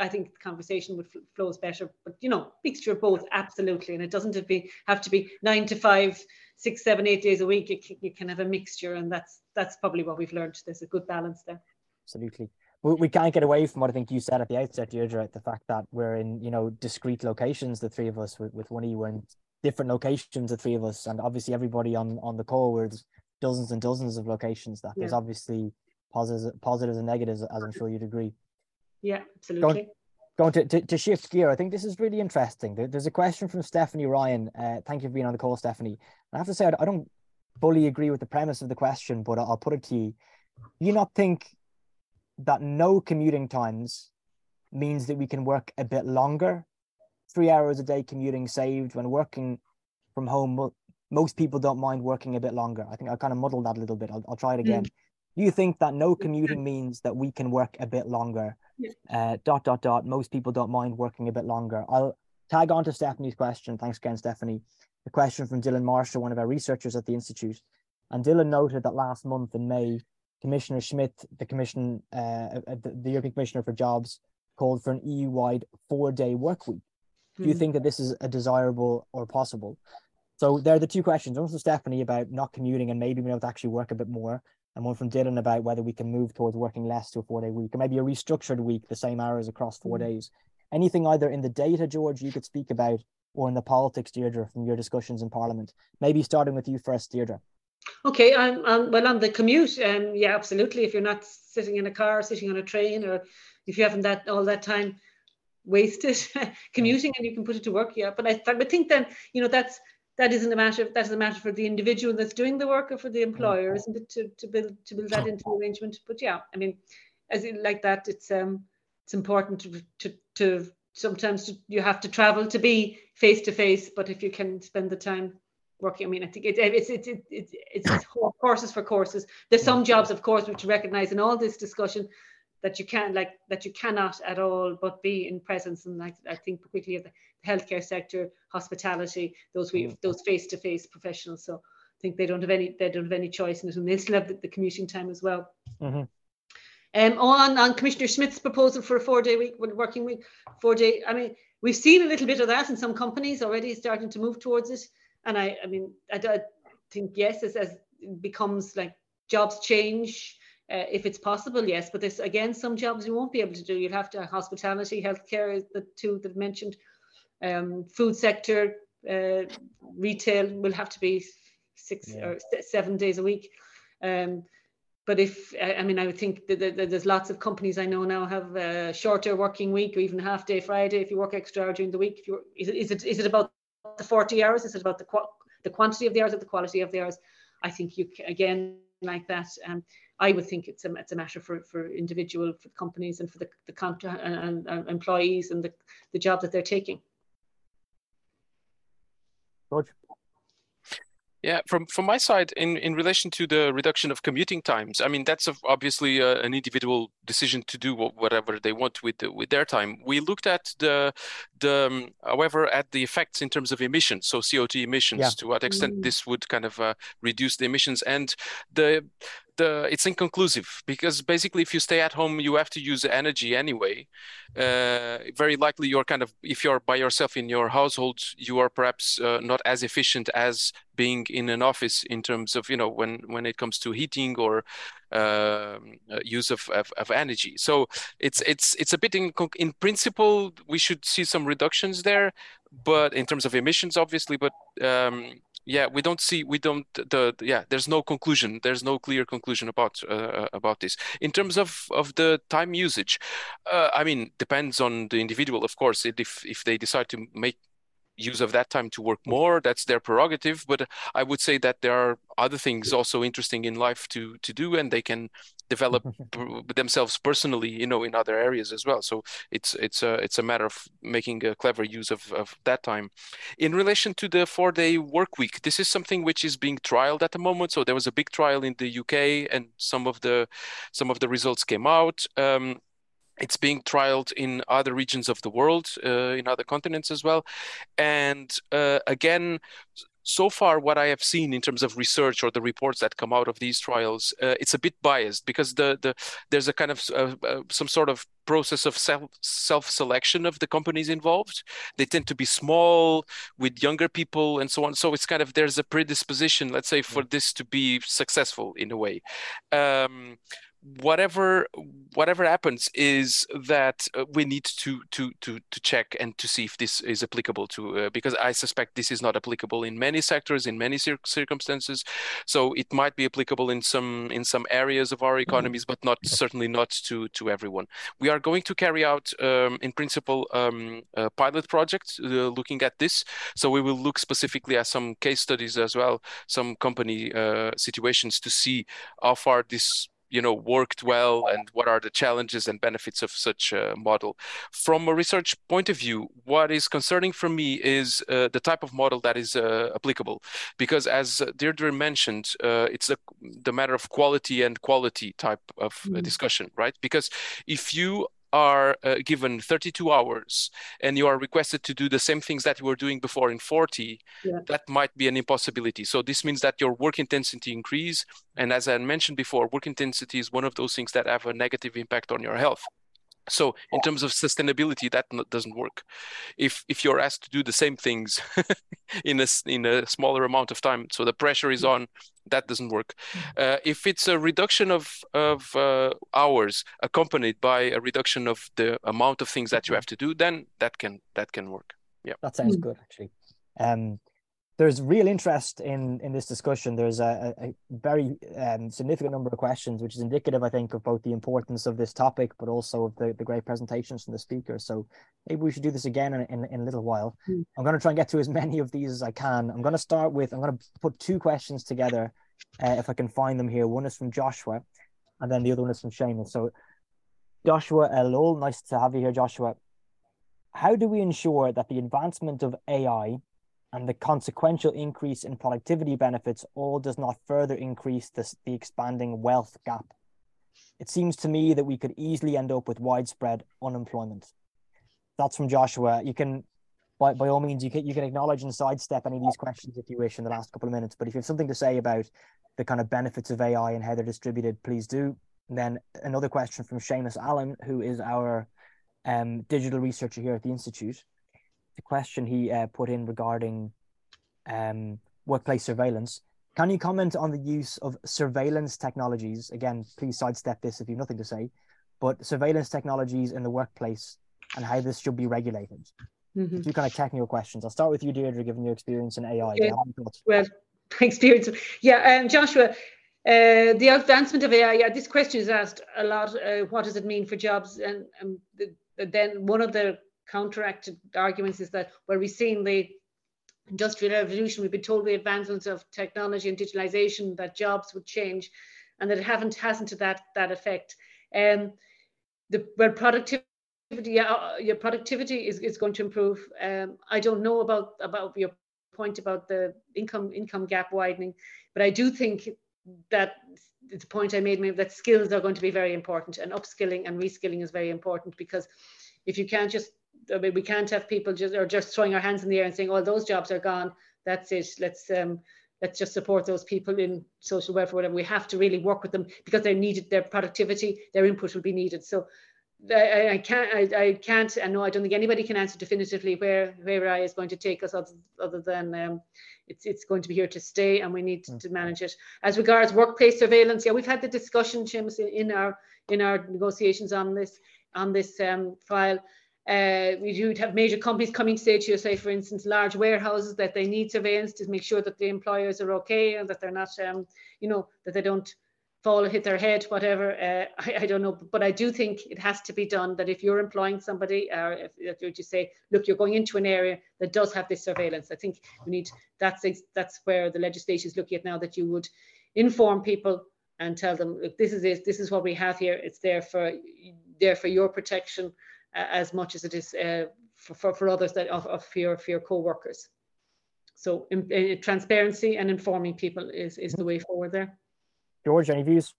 I think the conversation would flows better, but you know, mixture of both, absolutely, and it doesn't have, be, have to be nine to five, six, seven, eight days a week. You can, you can have a mixture, and that's that's probably what we've learned. There's a good balance there. Absolutely we can't get away from what I think you said at the outset, Deirdre, the fact that we're in, you know, discrete locations, the three of us with, with one of you in different locations, the three of us, and obviously everybody on on the call. Where there's dozens and dozens of locations. That yeah. there's obviously positives, positives and negatives, as I'm sure you'd agree. Yeah, absolutely. Going, going to, to, to, shift gear, I think this is really interesting. There's a question from Stephanie Ryan. Uh, thank you for being on the call, Stephanie. I have to say, I don't fully agree with the premise of the question, but I'll put it to you. Do you not think that no commuting times means that we can work a bit longer three hours a day commuting saved when working from home. Most people don't mind working a bit longer. I think I kind of muddled that a little bit. I'll, I'll try it again. Mm. Do you think that no commuting means that we can work a bit longer? Uh, dot dot dot. Most people don't mind working a bit longer. I'll tag on to Stephanie's question. Thanks again, Stephanie. The question from Dylan Marshall, one of our researchers at the institute, and Dylan noted that last month in May, Commissioner Schmit, the commission, uh, uh the, the European Commissioner for Jobs, called for an EU-wide four-day work week. Do you hmm. think that this is a desirable or possible? So there are the two questions. One from Stephanie about not commuting and maybe being able to actually work a bit more, and one from Dylan about whether we can move towards working less to a four day week, or maybe a restructured week, the same hours across 4 mm days. Anything either in the data, Jorge, you could speak about, or in the politics, Deirdre, from your discussions in Parliament. Maybe starting with you first, Deirdre. Okay, um, um, well, on the commute, um, yeah, absolutely. If you're not sitting in a car, sitting on a train, or if you haven't that all that time wasted [laughs] commuting and you can put it to work yeah. But i, I would think then you know that's that isn't a matter that is a matter for the individual that's doing the work or for the employer isn't it to, to build to build that into the arrangement? But yeah i mean as in, like that it's um it's important to to, to sometimes to, you have to travel to be face to face but if you can spend the time working. I mean, I think it, it's it's it's it's, it's [coughs] courses for courses. There's some jobs, of course, which recognise in all this discussion that you can like that you cannot at all but be in presence and like I think particularly of the healthcare sector, hospitality, those we mm. those face-to-face professionals. So I think they don't have any they don't have any choice in it, and they still have the, the commuting time as well. Mm-hmm. Um, on on Commissioner Schmit's proposal for a four-day week, working week, four-day. I mean, we've seen a little bit of that in some companies already starting to move towards it. And I, I mean, I, I think yes, as, as becomes like jobs change, uh, if it's possible, yes. But there's again some jobs you won't be able to do. You'll have to hospitality, healthcare, the two that I mentioned, um, food sector, uh, retail will have to be six yeah. or seven days a week. Um, but if I mean, I would think that, there's lots of companies I know now have a shorter working week or even half day Friday if you work extra during the week. If you is it is it is it about the 40 hours? Is it about the the quantity of the hours or the quality of the hours? I think you again like that. Um, I would think it's a it's a matter for for individual for companies and for the the contract and, and, and employees and the the job that they're taking. Jorge. Yeah, from from my side, in in relation to the reduction of commuting times, I mean that's obviously uh, an individual decision to do whatever they want with the, with their time. We looked at the the um, however at the effects in terms of emissions, so CO2 emissions, yeah. to what extent mm. this would kind of uh, reduce the emissions, and the the it's inconclusive because basically if you stay at home you have to use energy anyway. Uh, very likely you're kind of if you're by yourself in your household you are perhaps uh, not as efficient as being in an office in terms of you know when when it comes to heating or um, uh, use of, of, of, energy. So it's it's it's a bit in in principle we should see some reductions there but in terms of emissions obviously but um, yeah we don't see we don't the, yeah there's no conclusion there's no clear conclusion about uh, uh, about this. In terms of of the time usage uh, i mean depends on the individual of course if if they decide to make use of that time to work more that's their prerogative but i would say that there are other things also interesting in life to to do and they can develop [laughs] themselves personally you know in other areas as well. So it's it's a it's a matter of making a clever use of, of that time. In relation to the four day work week this is something which is being trialed at the moment. So there was a big trial in the uk and some of the some of the results came out. Um, it's being trialed in other regions of the world, uh, in other continents as well. And uh, again, so far, what I have seen in terms of research or the reports that come out of these trials, uh, it's a bit biased because the, the there's a kind of uh, uh, some sort of process of self self selection of the companies involved. They tend to be small with younger people and so on. So it's kind of there's a predisposition, let's say, for this to be successful in a way. Um, whatever whatever happens is that uh, we need to to to to check and to see if this is applicable to uh, because i suspect this is not applicable in many sectors in many cir- circumstances. So it might be applicable in some in some areas of our mm-hmm. economies but not certainly not to to everyone. We are going to carry out um, in principle um, a pilot project uh, looking at this. So we will look specifically at some case studies as well some company uh, situations to see how far this you know worked well and what are the challenges and benefits of such a model. From a research point of view what is concerning for me is uh, the type of model that is uh, applicable. Because as deirdre mentioned uh, it's a, the matter of quality and quality type of mm. discussion right? Because if you are uh, given 32 hours and you are requested to do the same things that you were doing before in 40 yeah. that might be an impossibility. So this means that your work intensity increase. And as i mentioned before work intensity is one of those things that have a negative impact on your health so in terms of sustainability that doesn't work. If if you're asked to do the same things [laughs] in a in a smaller amount of time so the pressure is on that doesn't work. Uh, if it's a reduction of of uh, hours accompanied by a reduction of the amount of things that you have to do then that can that can work. Yeah. That sounds good actually. Um there's real interest in in this discussion. There's a, a very um, significant number of questions, which is indicative, I think, of both the importance of this topic, but also of the, the great presentations from the speakers. So maybe we should do this again in, in, in a little while. Mm. I'm going to try and get to as many of these as I can. I'm going to start with, I'm going to put two questions together, uh, if I can find them here. One is from Joshua, and then the other one is from Seamus. So Joshua Elul, nice to have you here, Joshua. How do we ensure that the advancement of AI and the consequential increase in productivity benefits all does not further increase this, the expanding wealth gap. It seems to me that we could easily end up with widespread unemployment. That's from Joshua. You can, by, by all means, you can, you can acknowledge and sidestep any of these questions if you wish in the last couple of minutes. But if you have something to say about the kind of benefits of AI and how they're distributed, please do. And then another question from Seamus Allen, who is our um, digital researcher here at the Institute the question he uh, put in regarding um, workplace surveillance. Can you comment on the use of surveillance technologies? Again, please sidestep this if you have nothing to say, but surveillance technologies in the workplace and how this should be regulated. Mm-hmm. Two kind of technical questions. I'll start with you, Deirdre, given your experience in AI. Yeah. Well, [laughs] experience. Yeah, um, Joshua, uh, the advancement of AI, yeah, this question is asked a lot. Uh, what does it mean for jobs? And the, then one of the counteracted arguments is that where we've seen the industrial revolution, we've been told the advancements of technology and digitalization that jobs would change, and that it haven't hasn't to that that effect. Um, the well productivity. Yeah, your productivity is, is going to improve. Um, I don't know about about your point about the income income gap widening, but I do think that the point I made, that skills are going to be very important, and upskilling and reskilling is very important because if you can't just I mean, we can't have people just or just throwing our hands in the air and saying, "Oh, those jobs are gone. That's it. Let's um, let's just support those people in social welfare." Whatever. We have to really work with them because they're needed. Their productivity, their input will be needed. So I, I can't. I, I can't. And no, I don't think anybody can answer definitively where where AI is going to take us, other, other than um, it's it's going to be here to stay, and we need to, to mm. manage it. As regards workplace surveillance, yeah, we've had the discussion, James, in our in our negotiations on this on this um, file. Uh, we do have major companies coming to say to you, say, for instance, large warehouses that they need surveillance to make sure that the employers are okay and that they're not, um, you know, that they don't fall hit their head, whatever. Uh, [laughs] I, I, don't know, but I do think it has to be done that if you're employing somebody, or if, if you say, look, you're going into an area that does have this surveillance. I think we need that's that's where the legislation is looking at now that you would inform people and tell them, look, this is it, this is what we have here. It's there for there for your protection as much as it is uh, for, for, for, others that of, of for, your, for your co-workers. So in, in transparency and informing people is, is the way forward there. Jorge, any views?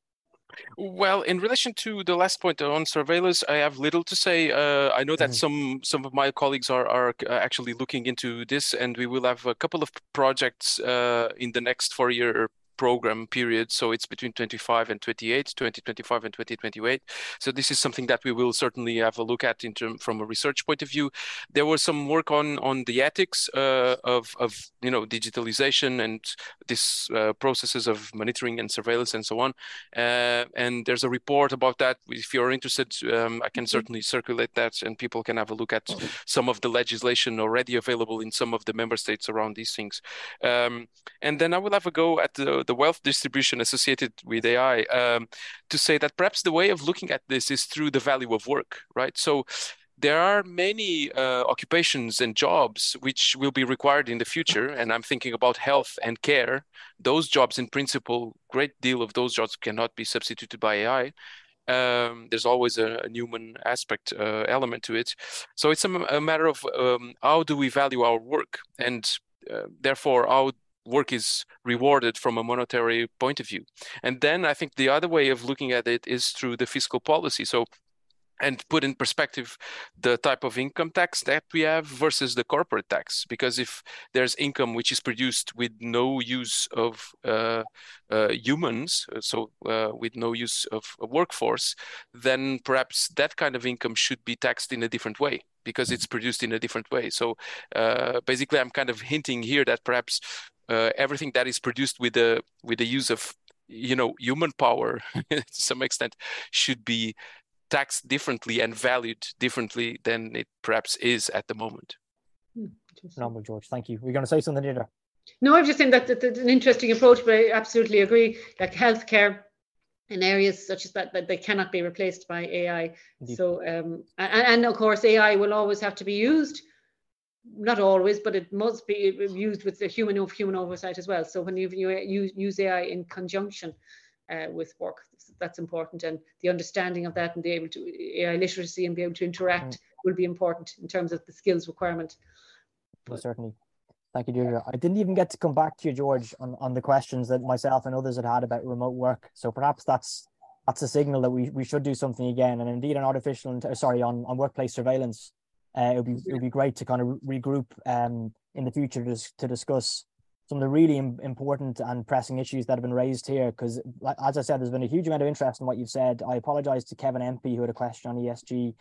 Well, in relation to the last point on surveillance, I have little to say. Uh, I know that mm-hmm. some some of my colleagues are are uh, actually looking into this, and we will have a couple of projects uh, in the next four year program period. So it's between 25 and 28, 2025 and 2028. So this is something that we will certainly have a look at in term, from a research point of view. There was some work on on the ethics uh, of of you know digitalization and this uh, processes of monitoring and surveillance and so on. Uh, and there's a report about that. If you're interested, um, I can mm-hmm. certainly circulate that, and people can have a look at some of the legislation already available in some of the member states around these things. Um, and then I will have a go at the the wealth distribution associated with AI um, to say that perhaps the way of looking at this is through the value of work, right? So there are many uh, occupations and jobs which will be required in the future and i'm thinking about health and care. Those jobs in principle great deal of those jobs cannot be substituted by ai um, there's always a, a human aspect uh, element to it. So it's a, a matter of um, how do we value our work? And uh, therefore how work is rewarded from a monetary point of view. And then I think the other way of looking at it is through the fiscal policy. So and put in perspective the type of income tax that we have versus the corporate tax. Because if there's income which is produced with no use of uh, uh, humans so uh, with no use of a workforce then perhaps that kind of income should be taxed in a different way because it's produced in a different way. So uh, basically i'm kind of hinting here that perhaps uh, everything that is produced with the with the use of you know human power [laughs] to some extent should be taxed differently and valued differently than it perhaps is at the moment. Hmm, Phenomenal, Jorge. Thank you. We're going to say something, Deirdre. No, I'm just saying that that's an interesting approach, but I absolutely agree. Like healthcare in areas such as that, that they cannot be replaced by AI. Indeed. So, um, and, and of course, AI will always have to be used not always, but it must be used with the human of human oversight as well. So when you, you use AI in conjunction uh, with work, that's important, and the understanding of that and be able to AI literacy and be able to interact mm. will be important in terms of the skills requirement. Well, certainly. Thank you, Deirdre. I didn't even get to come back to you, Jorge, on, on the questions that myself and others had had about remote work. So perhaps that's that's a signal that we, we should do something again. And indeed, on artificial, sorry, on, on workplace surveillance, uh, it would be it would be great to kind of regroup um, in the future to, to discuss some of the really important and pressing issues that have been raised here. Because, as I said, there's been a huge amount of interest in what you've said. I apologise to Kevin Empey, who had a question on ESG,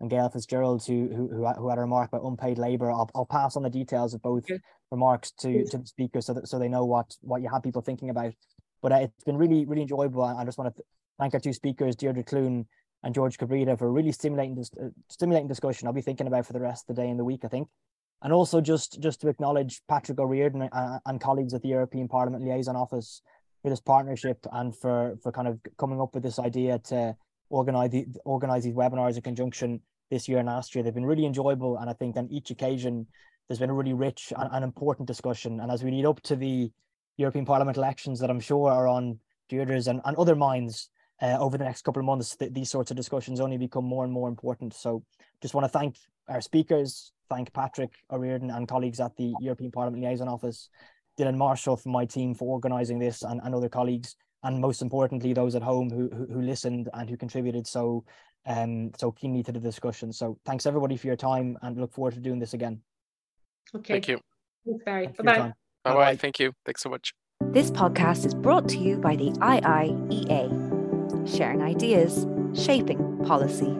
and Gail Fitzgerald, who who, who had a remark about unpaid labour. I'll, I'll pass on the details of both remarks to, to the speakers so that so they know what what you have people thinking about. But uh, it's been really really enjoyable. I just want to thank our two speakers, Deirdre Clune and Jorge Cabrita, for really stimulating this uh, stimulating discussion. I'll be thinking about for the rest of the day and the week. I think and also just just to acknowledge Patrick O'Riordan and, and colleagues at the European Parliament Liaison Office for this partnership and for for kind of coming up with this idea to organize the organize these webinars in conjunction this year and last year. They've been really enjoyable, and I think on each occasion there's been a really rich and, and important discussion. And as we lead up to the European Parliament elections, that I'm sure are on Deirdre's and, and other minds uh, over the next couple of months, th- these sorts of discussions only become more and more important. So, just want to thank our speakers, thank Patrick O'Riordan and colleagues at the European Parliament Liaison Office, Dylan Marshall from my team for organising this and, and other colleagues, and most importantly, those at home who, who, who listened and who contributed so um, so keenly to the discussion. So thanks everybody for your time and look forward to doing this again. Okay. Thank you. Thanks, Barry. Bye-bye. Bye-bye. Thank you. Thanks so much. This podcast is brought to you by the IIEA, sharing ideas, shaping policy.